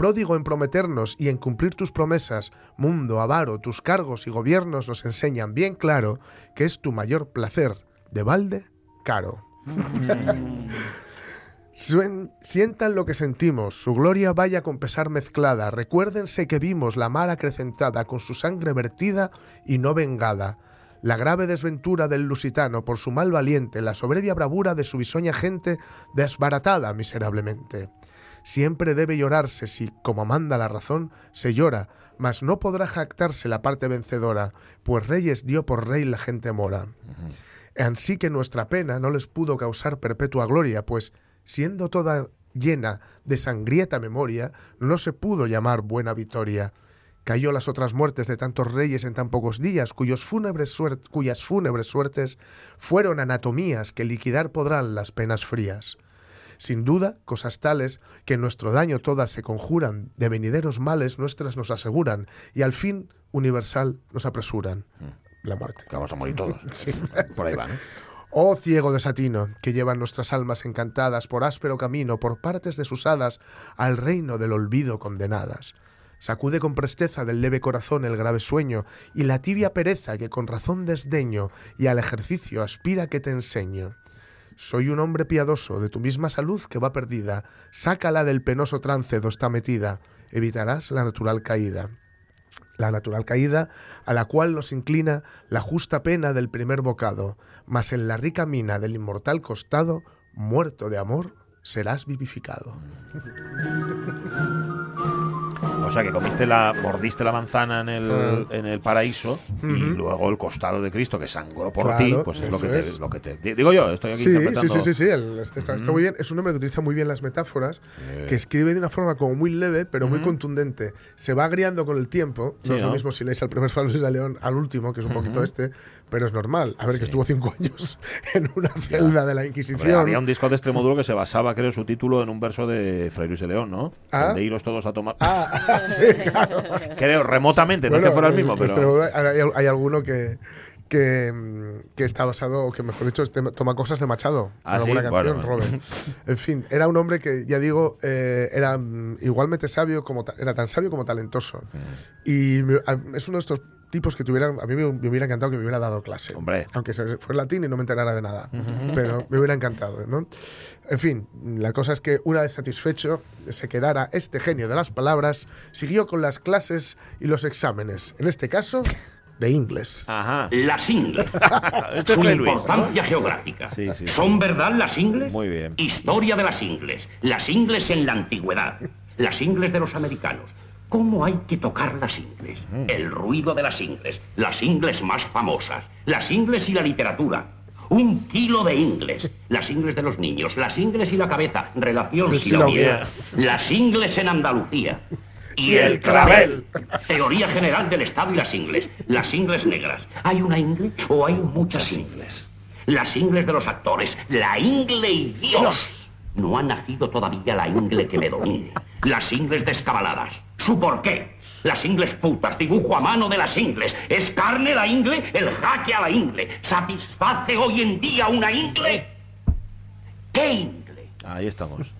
Pródigo en prometernos y en cumplir tus promesas, mundo, avaro, tus cargos y gobiernos nos enseñan bien claro que es tu mayor placer, de balde, caro. Suen- sientan lo que sentimos, su gloria vaya con pesar mezclada, recuérdense que vimos la mar acrecentada con su sangre vertida y no vengada, la grave desventura del lusitano por su mal valiente, la soberbia bravura de su bisoña gente desbaratada miserablemente. Siempre debe llorarse si, como manda la razón, se llora, mas no podrá jactarse la parte vencedora, pues reyes dio por rey la gente mora. Ansí que nuestra pena no les pudo causar perpetua gloria, pues, siendo toda llena de sangrieta memoria, no se pudo llamar buena victoria. Cayó las otras muertes de tantos reyes en tan pocos días, cuyos fúnebres cuyas fúnebres suertes fueron anatomías que liquidar podrán las penas frías. Sin duda, cosas tales que en nuestro daño todas se conjuran, de venideros males nuestras nos aseguran, y al fin universal nos apresuran. La muerte. Que vamos a morir todos. Por ahí va, ¿no? Oh ciego desatino, que llevan nuestras almas encantadas por áspero camino, por partes desusadas, al reino del olvido condenadas. Sacude con presteza del leve corazón el grave sueño y la tibia pereza que con razón desdeño y al ejercicio aspira que te enseño. Soy un hombre piadoso de tu misma salud que va perdida. Sácala del penoso trance do está metida. Evitarás la natural caída la natural caída, a la cual nos inclina la justa pena del primer bocado, mas en la rica mina del inmortal costado, muerto de amor, serás vivificado. O sea, que comiste la, mordiste la manzana en el, en el paraíso y luego el costado de Cristo que sangró por Claro, ti, pues es lo que, te, es. lo que te... Digo yo, estoy aquí Sí, interpretando... sí, sí, sí, el- este está, está muy bien. Es un hombre que utiliza muy bien las metáforas, que escribe de una forma como muy leve, pero muy contundente. Se va agriando con el tiempo. Sí, no es lo mismo si leéis al primer Fran Luis de León al último, que es un poquito este, pero es normal. A ver, que estuvo cinco años en una celda de la Inquisición. Hombre, había un disco de Extremoduro que se basaba, creo, su título en un verso de Fray Luis de León, ¿no? Ah. De iros todos a tomar... Ah, sí, claro. Creo, remotamente, no es que fuera el mismo, pero... hay alguno que, que, mm, que está basado, o que mejor dicho, toma cosas de Machado. Ah, en ¿sí? alguna canción, Bueno. Robert. En fin, era un hombre que, ya digo, eh, era mm, igualmente sabio, como era tan sabio como talentoso. Y me- a- es uno de estos tipos que tuvieran, a mí me, me hubiera encantado que me hubiera dado clase. Hombre. Aunque fuera latín y no me enterara de nada. Pero me hubiera encantado, ¿no? En fin, la cosa es que una vez satisfecho se quedara este genio de las palabras, siguió con las clases y los exámenes. En este caso, de inglés. Ajá. Las ingles. Este es Su Luis, importancia geográfica. Sí, sí, sí. ¿Son verdad las ingles? Muy bien. Historia de las ingles. Las ingles en la antigüedad. Las ingles de los americanos. ¿Cómo hay que tocar las ingles? Mm. El ruido de las ingles. Las ingles más famosas. Las ingles y la literatura. Un kilo de ingles. Las ingles de los niños. Las ingles y la cabeza. Relación Sí, si la la hubiera. Las ingles en Andalucía. Y el clavel. Teoría general del Estado y las ingles. Las ingles negras. ¿Hay una ingle o hay muchas ingles? Las ingles de los actores. La ingle y Dios. No ha nacido todavía la ingle que me domine. Las ingles descabaladas. ¿Su por qué? Las ingles putas, dibujo a mano de las ingles. ¿Es carne la ingle? El jaque a la ingle. ¿Satisface hoy en día una ingle? ¿Qué ingle? Ahí estamos.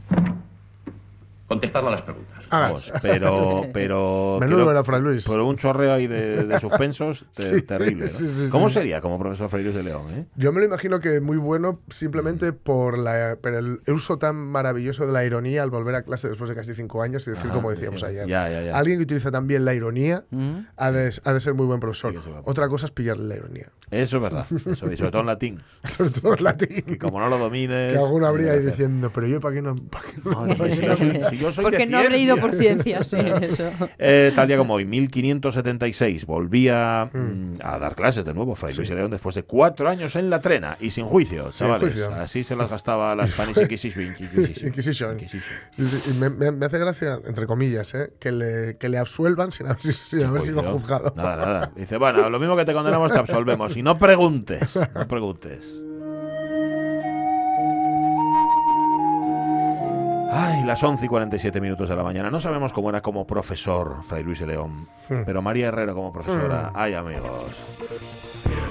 Contestad a las preguntas. Ah. Vamos, pero, pero, Menudo creo- era Fray Luis. pero un chorreo ahí de, de suspensos te- Sí, terrible. ¿no? sí, sí, ¿Cómo sí. sería como profesor Fray Luis de León? eh? Yo me lo imagino que muy bueno simplemente por la, por el uso tan maravilloso de la ironía al volver a clase después de casi cinco años y decir como decíamos decía- ayer. ya, ya, ya. Alguien que utiliza también la ironía Mm. ha, de, ha de ser muy buen profesor. Otra cosa es pillarle la ironía. Eso es verdad. Eso, y sobre todo en latín. Sobre todo en latín. Que como no lo domines. Que alguno habría ahí diciendo, pero yo para qué no... ¿Para qué no? Madre mía, si yo soy- si yo soy de Porque no habré ido por ciencias. ciencias, sí, eso. Eh, tal día como hoy, 1576, volvía mm, a dar clases de nuevo Fray Luis de León después de cuatro años en la trena y sin juicio, Sin chavales. juicio. Así se las gastaba la Spanish Inquisition. Inquisition. Inquisition. Inquisition. Sí, sí, y me, me- me hace gracia, entre comillas, ¿eh? que, le, que le absuelvan sin haber, sin haber sido juzgado. Nada, nada. Dice, bueno, lo mismo que te condenamos te absolvemos. No preguntes, no preguntes. Ay, las 11 y 47 minutos de la mañana. No sabemos cómo era como profesor Fray Luis de León, Hmm. pero María Herrero como profesora. Ay, amigos. Bueno,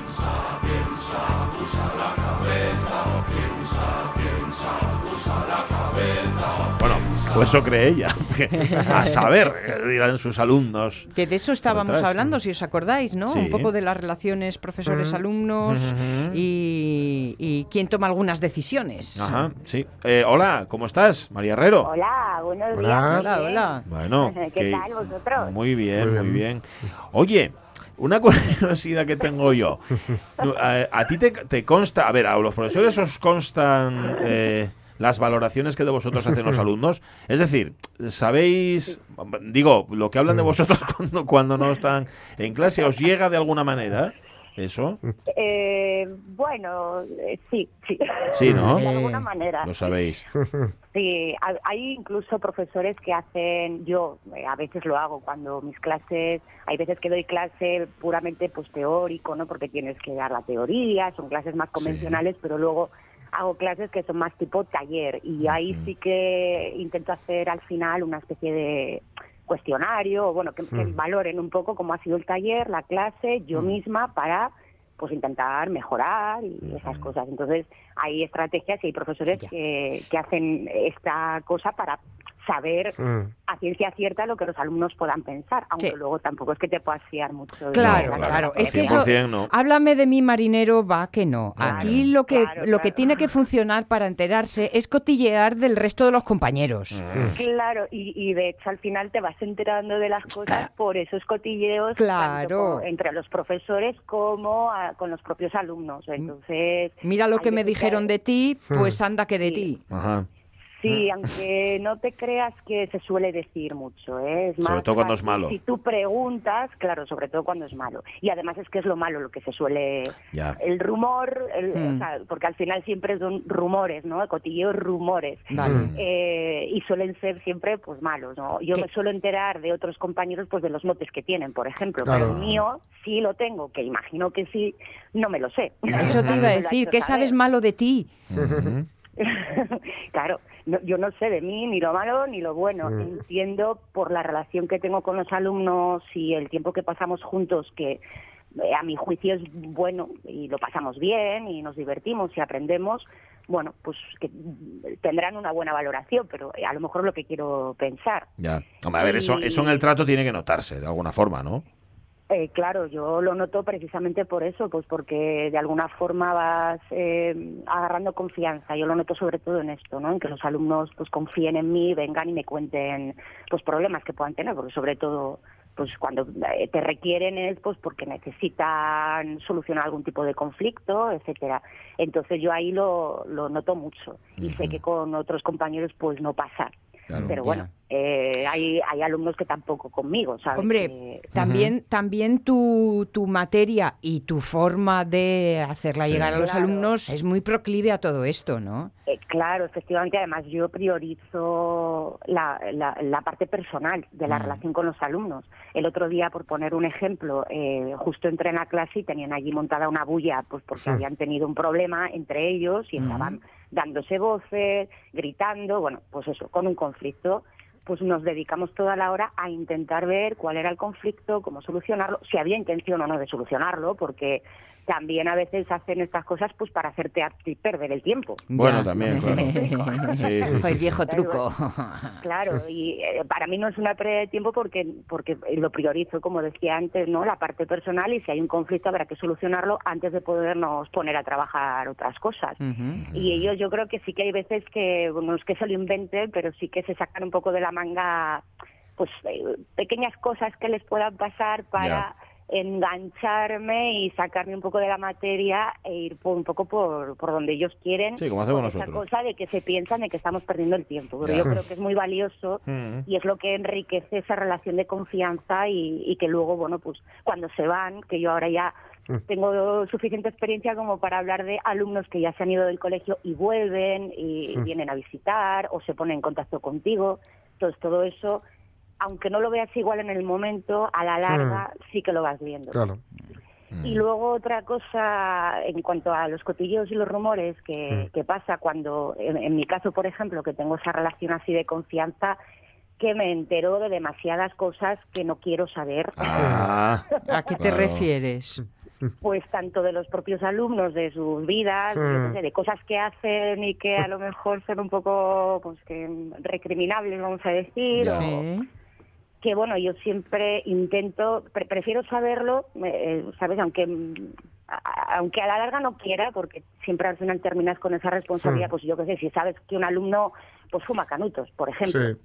pues eso cree ella. A saber, eh, dirán sus alumnos. Que de eso estábamos Otras. hablando, si os acordáis, ¿no? Sí. Un poco de las relaciones profesores-alumnos y, y quién toma algunas decisiones. Ajá, sí. Eh, hola, ¿cómo estás, María Herrero? Hola, buenos Hola. días. Hola, hola. Bueno, ¿Qué que- tal vosotros? Muy bien, Muy muy bien. Oye, una curiosidad que tengo yo. No, A, a ti te, te consta, a ver, a los profesores os constan eh, las valoraciones que de vosotros hacen los alumnos. Es decir, ¿sabéis, digo, lo que hablan de vosotros cuando, cuando no están en clase, os llega de alguna manera? ¿Eso? Eh, bueno, eh, sí, sí. Sí, ¿no? De alguna manera. Lo sabéis. Sí, ha- hay incluso profesores que hacen, yo eh, a veces lo hago cuando mis clases, hay veces que doy clase puramente pues teórico, ¿no? Porque tienes que dar la teoría, son clases más convencionales, pero luego hago clases que son más tipo taller y ahí sí que intento hacer al final una especie de cuestionario, o bueno, que, que valoren un poco cómo ha sido el taller, la clase, yo misma para pues intentar mejorar y esas cosas. Entonces, hay estrategias y hay profesores que, que hacen esta cosa para saber Mm. a ciencia cierta lo que los alumnos puedan pensar, aunque Sí. luego tampoco es que te puedas fiar mucho. de Claro, la claro. claro, Es que eso, 100% no. háblame de mi marinero, va que no. Aquí lo que claro, lo que tiene que funcionar para enterarse es cotillear del resto de los compañeros. Claro, y, y de hecho al final te vas enterando de las cosas por esos cotilleos Claro. entre los profesores como a- con los propios alumnos. Entonces, Mira lo que me dijeron de ti, pues anda que de Sí. ti. Ajá. Sí, aunque no te creas que se suele decir mucho, ¿eh? Es Sobre más todo cuando es malo. Si tú preguntas, claro, sobre todo cuando es malo. Y además es que es lo malo lo que se suele... Ya. El rumor, el- o sea, porque al final siempre son rumores, ¿no? Cotilleos rumores. Vale. Eh, y suelen ser siempre pues malos, ¿no? Yo ¿Qué? me suelo enterar de otros compañeros pues de los motes que tienen, por ejemplo, Claro. pero el mío sí lo tengo, que imagino que sí, no me lo sé. Eso te iba a decir, ¿qué saber. sabes malo de ti? Claro, no- yo no sé de mí ni lo malo ni lo bueno. Mm. Entiendo por la relación que tengo con los alumnos y el tiempo que pasamos juntos que eh, a mi juicio es bueno y lo pasamos bien y nos divertimos y aprendemos. Bueno, pues que tendrán una buena valoración, pero eh, a lo mejor lo que quiero pensar. Ya. Hombre, a ver, eso, eso en el trato tiene que notarse de alguna forma, ¿no? Eh, claro, yo lo noto precisamente por eso, pues porque de alguna forma vas eh, agarrando confianza. Yo lo noto sobre todo en esto, ¿no? En que los alumnos pues confíen en mí, vengan y me cuenten pues problemas que puedan tener, porque sobre todo pues cuando eh, te requieren es pues porque necesitan solucionar algún tipo de conflicto, etcétera. Entonces yo ahí lo, lo noto mucho y sé que con otros compañeros pues no pasa. Claro. Pero bueno, eh, hay, hay alumnos que tampoco conmigo, ¿sabes? Hombre, también, también tu, tu materia y tu forma de hacerla Sí. llegar a los Claro. alumnos es muy proclive a todo esto, ¿no? Eh, claro, efectivamente, además yo priorizo la, la, la parte personal de la Mm. relación con los alumnos. El otro día, por poner un ejemplo, eh, justo entré en la clase y tenían allí montada una bulla, pues porque habían tenido un problema entre ellos y estaban dándose voces, gritando, bueno, pues eso, con un conflicto pues nos dedicamos toda la hora a intentar ver cuál era el conflicto, cómo solucionarlo, si había intención o no de solucionarlo, porque también a veces hacen estas cosas pues para hacerte a ti perder el tiempo. Bueno, Ya. también, claro. Sí, sí, sí, el viejo truco. Claro, y eh, para mí no es una pérdida de tiempo porque porque lo priorizo, como decía antes, no la parte personal y si hay un conflicto habrá que solucionarlo antes de podernos poner a trabajar otras cosas. Y ellos yo creo que sí que hay veces que, bueno, no es que se lo inventen, pero sí que se sacan un poco de la manga pues eh, pequeñas cosas que les puedan pasar para engancharme y sacarme un poco de la materia e ir por, un poco por, por donde ellos quieren. Sí, como hacemos con esa nosotros. cosa de que se piensan de que estamos perdiendo el tiempo. Pero yo creo que es muy valioso Mm. y es lo que enriquece esa relación de confianza y, y que luego, bueno, pues cuando se van, que yo ahora ya tengo suficiente experiencia como para hablar de alumnos que ya se han ido del colegio y vuelven y Mm. vienen a visitar o se ponen en contacto contigo. Entonces, todo eso, aunque no lo veas igual en el momento, a la larga sí que lo vas viendo. Claro. Y luego otra cosa en cuanto a los cotilleos y los rumores que, que pasa cuando, en, en mi caso, por ejemplo, que tengo esa relación así de confianza, que me entero de demasiadas cosas que no quiero saber. Ah, ¿A qué te claro. refieres? Pues tanto de los propios alumnos, de sus vidas, sé, de cosas que hacen y que a lo mejor son un poco pues que recriminables, vamos a decir, Ya. o- Sí. Que bueno, yo siempre intento, pre- prefiero saberlo, eh, ¿sabes? Aunque mm, a- aunque a la larga no quiera, porque siempre al final terminas con esa responsabilidad, pues yo qué sé, si sabes que un alumno pues fuma canutos, por ejemplo, Sí.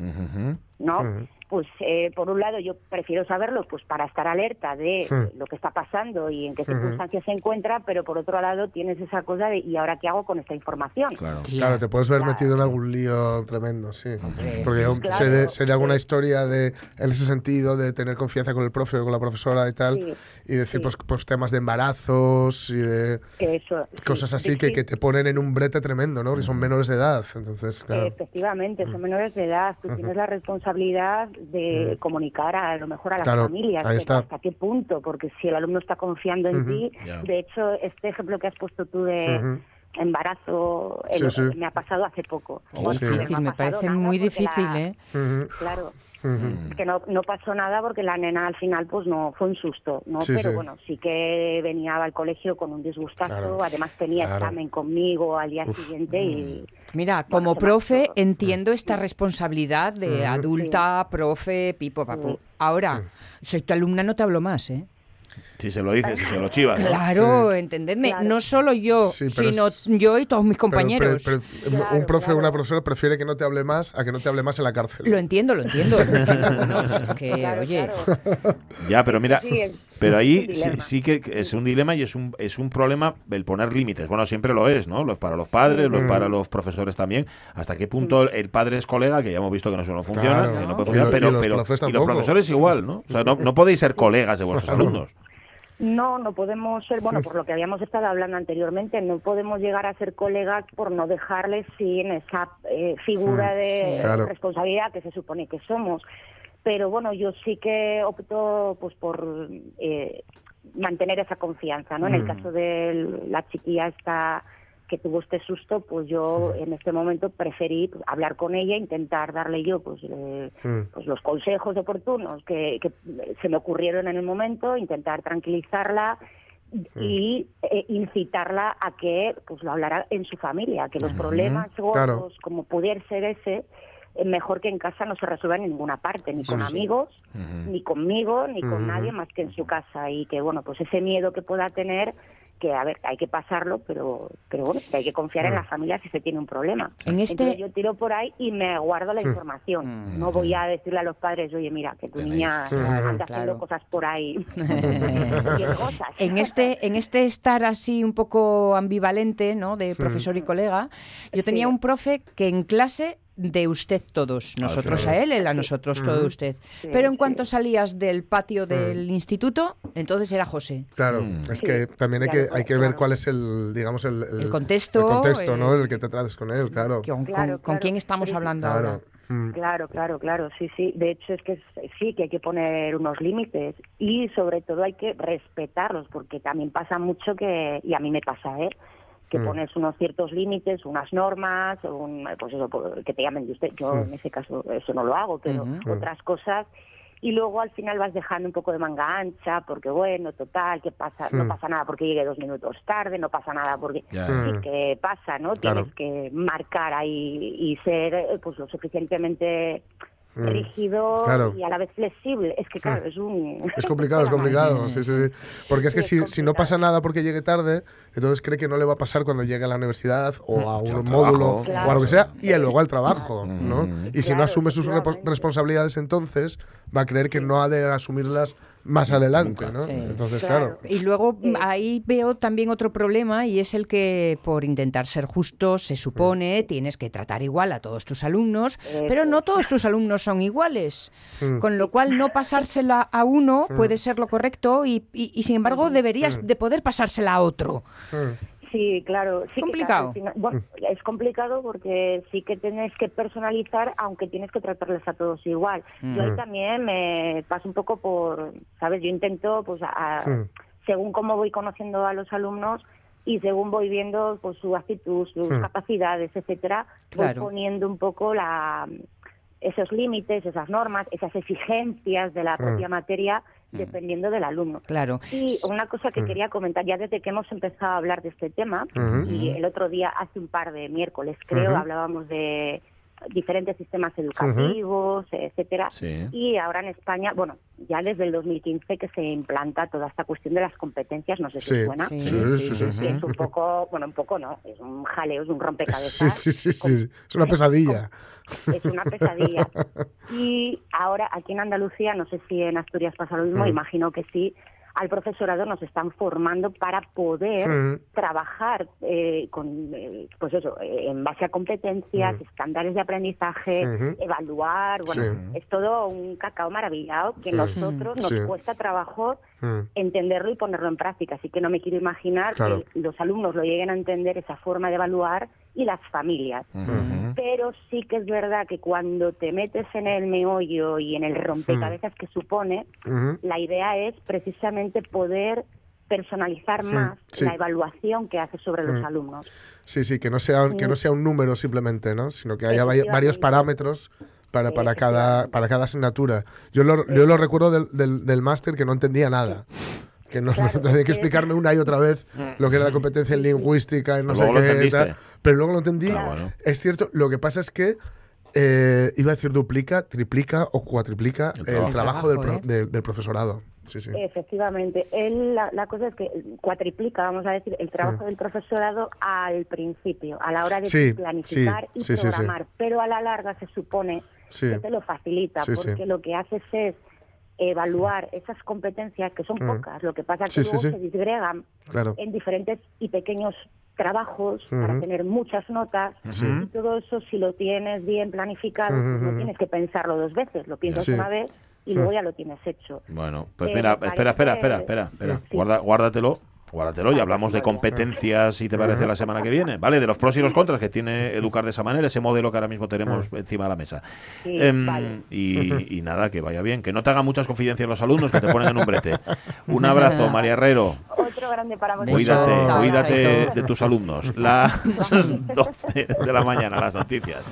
¿no? Ujú. Pues eh, por un lado yo prefiero saberlo pues para estar alerta de lo que está pasando y en qué circunstancias se encuentra, pero por otro lado tienes esa cosa de ¿y ahora qué hago con esta información? Claro. Claro, te puedes ver Claro. metido en algún lío tremendo, sí. Hombre, Porque yo claro, sé, de, sé de alguna sí. historia de, en ese sentido de tener confianza con el profe o con la profesora y tal, Sí, y decir sí. pues, pues temas de embarazos y de eso, cosas así sí, que, que te ponen en un brete tremendo, ¿no? Que son menores de edad, entonces, claro. Efectivamente, son menores de edad. Tú tienes la responsabilidad de comunicar a, lo mejor a las Claro, familias ahí de está. hasta qué punto, porque si el alumno está confiando en ti, de hecho, este ejemplo que has puesto tú de embarazo Sí, el- sí. me ha pasado hace poco. Oh, Bueno, sí. Difícil, me parece nada muy difícil, la- ¿eh? Ujú. Que no, no pasó nada porque la nena al final pues no fue un susto, ¿no? Sí, Pero sí. bueno, sí que venía al colegio con un disgustazo, Claro, además tenía claro. examen conmigo al día siguiente y Mira, Bueno, como profe marchó. entiendo esta responsabilidad de adulta, profe, pipo, papu. Ahora, soy tu alumna, no te hablo más, ¿eh? Si se lo dices, si se lo chivas. ¿no? Claro, entendedme. Claro. No solo yo, Sí, pero sino es- yo y todos mis Pero- compañeros. pero- pero Claro, un profe o una profesora prefiere que no te hable más a que no te hable más en la cárcel. Lo entiendo, lo entiendo. que, Claro, oye, claro. Ya, pero mira, Sí, es- pero ahí sí, sí que es un dilema y es un, es un problema el poner límites. Bueno, siempre lo es, ¿no? Los para los padres, los Mm. para los profesores también. ¿Hasta qué punto el padre es colega? Que ya hemos visto que no, eso no funciona, Claro. que no No. puede Y lo- funcionar, y pero, los pero- profes y los profesores igual, ¿no? O sea, no, no podéis ser colegas de vuestros alumnos. No, no podemos ser, bueno, por lo que habíamos estado hablando anteriormente, no podemos llegar a ser colegas por no dejarles sin esa eh, figura Mm, de sí. Claro. responsabilidad que se supone que somos. Pero bueno, yo sí que opto pues por eh, mantener esa confianza, ¿no? En el Mm. caso de la chiquilla esta que tuvo este susto, pues yo en este momento preferí pues, hablar con ella, intentar darle yo pues, eh, Mm. pues los consejos oportunos que, que se me ocurrieron en el momento, intentar tranquilizarla y eh, incitarla a que pues lo hablara en su familia, que los problemas gordos, Claro. como pudiera ser ese, eh, mejor que en casa no se resuelvan en ninguna parte, ni con amigos, ni conmigo, ni con nadie más que en su casa. Y que, bueno, pues ese miedo que pueda tener, que a ver, hay que pasarlo, pero, pero bueno, que hay que confiar en la familia si se tiene un problema. En este- Entonces yo tiro por ahí y me guardo la información. No voy a decirle a los padres, oye, mira, que tu niña Claro, anda claro. haciendo cosas por ahí. en este, en este estar así un poco ambivalente, ¿no? De profesor y colega, yo tenía un profe que en clase de usted todos, nosotros sí. a él, él a nosotros todo usted. Sí, Pero en sí. cuanto salías del patio del instituto, entonces era José. Claro, Mm. es Sí, que también hay que, hay que ver claro. cuál es el, digamos, el, El contexto, el contexto, ¿no? El que te trates con él, claro. ¿Con, Claro, con- quién estamos hablando Claro. ahora? Mm. Claro, claro, claro, sí, sí. De hecho es que sí que hay que poner unos límites y sobre todo hay que respetarlos porque también pasa mucho que y a mí me pasa, ¿eh? Que Mm. pones unos ciertos límites, unas normas, un, pues eso, por- que te llamen de usted. Yo Mm. en ese caso eso no lo hago, pero otras cosas y luego al final vas dejando un poco de manga ancha porque bueno, total, que pasa, no Mm. pasa nada porque llegue dos minutos tarde, no pasa nada porque sí Mm. que pasa, ¿no? Claro. Tienes que marcar ahí y ser eh, pues lo suficientemente. Rígido Claro. y a la vez flexible. Es que claro, Mm. es un Es complicado, es complicado. marinera. Sí, sí, sí. Porque es que Sí, si, es si no pasa nada porque llegue tarde, entonces cree que no le va a pasar cuando llegue a la universidad o a Sí, al un trabajo. módulo Claro. o a lo que sea, y luego al trabajo, ¿no? Mm. Y si no asume sus responsabilidades entonces, va a creer que no ha de asumirlas más adelante. ¿no? Sí. Entonces, Claro. claro. Y luego ahí veo también otro problema y es el que por intentar ser justo se supone tienes que tratar igual a todos tus alumnos, pero no todos tus alumnos son iguales. Mm. Con lo cual no pasársela a uno puede ser lo correcto y, y- y, sin embargo deberías de poder pasársela a otro. Mm. Sí, claro. Sí que, Complicado. bueno, es complicado porque sí que tienes que personalizar, aunque tienes que tratarles a todos igual. Yo ahí Mm. también me paso un poco por, ¿sabes? Yo intento, pues, a- a- Mm. según cómo voy conociendo a los alumnos y según voy viendo pues su actitud, sus Mm. capacidades, etcétera, Claro. voy poniendo un poco la esos límites, esas normas, esas exigencias de la Mm. propia materia, dependiendo del alumno. Claro. Y una cosa que Mm. quería comentar, ya desde que hemos empezado a hablar de este tema, y el otro día, hace un par de miércoles, creo, hablábamos de diferentes sistemas educativos, etcétera. Sí. Y ahora en España, bueno, ya desde el 2015 que se implanta toda esta cuestión de las competencias, no sé si Sí. suena. Sí, Sí, sí, sí, sí, sí. Es un poco, bueno, un poco no, es un jaleo, es un rompecabezas. sí, sí, sí. Es una pesadilla. Es una pesadilla. Y ahora aquí en Andalucía, no sé si en Asturias pasa lo mismo, Mm. imagino que sí, al profesorado nos están formando para poder Mm. trabajar eh, con, eh, pues eso, eh, en base a competencias, Mm. estándares de aprendizaje, evaluar, bueno, Sí. es todo un cacao maravillado que Mm. nosotros nos Sí. cuesta trabajo entenderlo y ponerlo en práctica. Así que no me quiero imaginar Claro. que los alumnos lo lleguen a entender esa forma de evaluar y las familias. Ujú. Pero sí que es verdad que cuando te metes en el meollo y en el rompecabezas que supone, la idea es precisamente poder personalizar Mm, más sí. la evaluación que haces sobre los Mm. alumnos. Sí, sí, que no sea, que no sea un número simplemente, ¿no? Sino que haya vari- varios parámetros para, para, cada, para cada asignatura. Yo lo, yo lo recuerdo del, del, del máster que no entendía nada. Que no, Claro, tenía que que- explicarme una y otra vez lo que era la competencia en lingüística y no Pero sé luego lo qué. tal. Pero luego lo entendí. Ah, bueno. Es cierto, lo que pasa es que eh, iba a decir duplica, triplica o cuatriplica El el trabajo. El del, trabajo, pro- del- del profesorado. Sí, sí. Efectivamente, Él, la, la cosa es que cuatriplica, vamos a decir, el trabajo Mm. del profesorado al principio, a la hora de Sí, planificar sí, y sí, sí, sí. programar, pero a la larga se supone Sí. que te lo facilita, Sí, sí. porque lo que haces es evaluar esas competencias, que son Mm. pocas, lo que pasa es Sí, que sí, luego sí. se disgregan Claro. en diferentes y pequeños trabajos para tener muchas notas Sí. y todo eso si lo tienes bien planificado pues no tienes que pensarlo dos veces lo piensas Sí. una vez y luego ya lo tienes hecho Bueno, pues Eh, mira, espera, espera, espera, espera, espera. Sí. Guarda, guárdatelo. Guárdatelo y hablamos de competencias, si te parece, la semana que viene, ¿vale? De los pros y los contras que tiene educar de esa manera, ese modelo que ahora mismo tenemos encima de la mesa. Sí, Em, vale. y, y nada, que vaya bien. Que no te hagan muchas confidencias los alumnos que te ponen en un brete. Un abrazo, María Herrero. otro grande para vosotros Cuídate, Chao, cuídate de tus alumnos. Las 12 de la mañana, las noticias.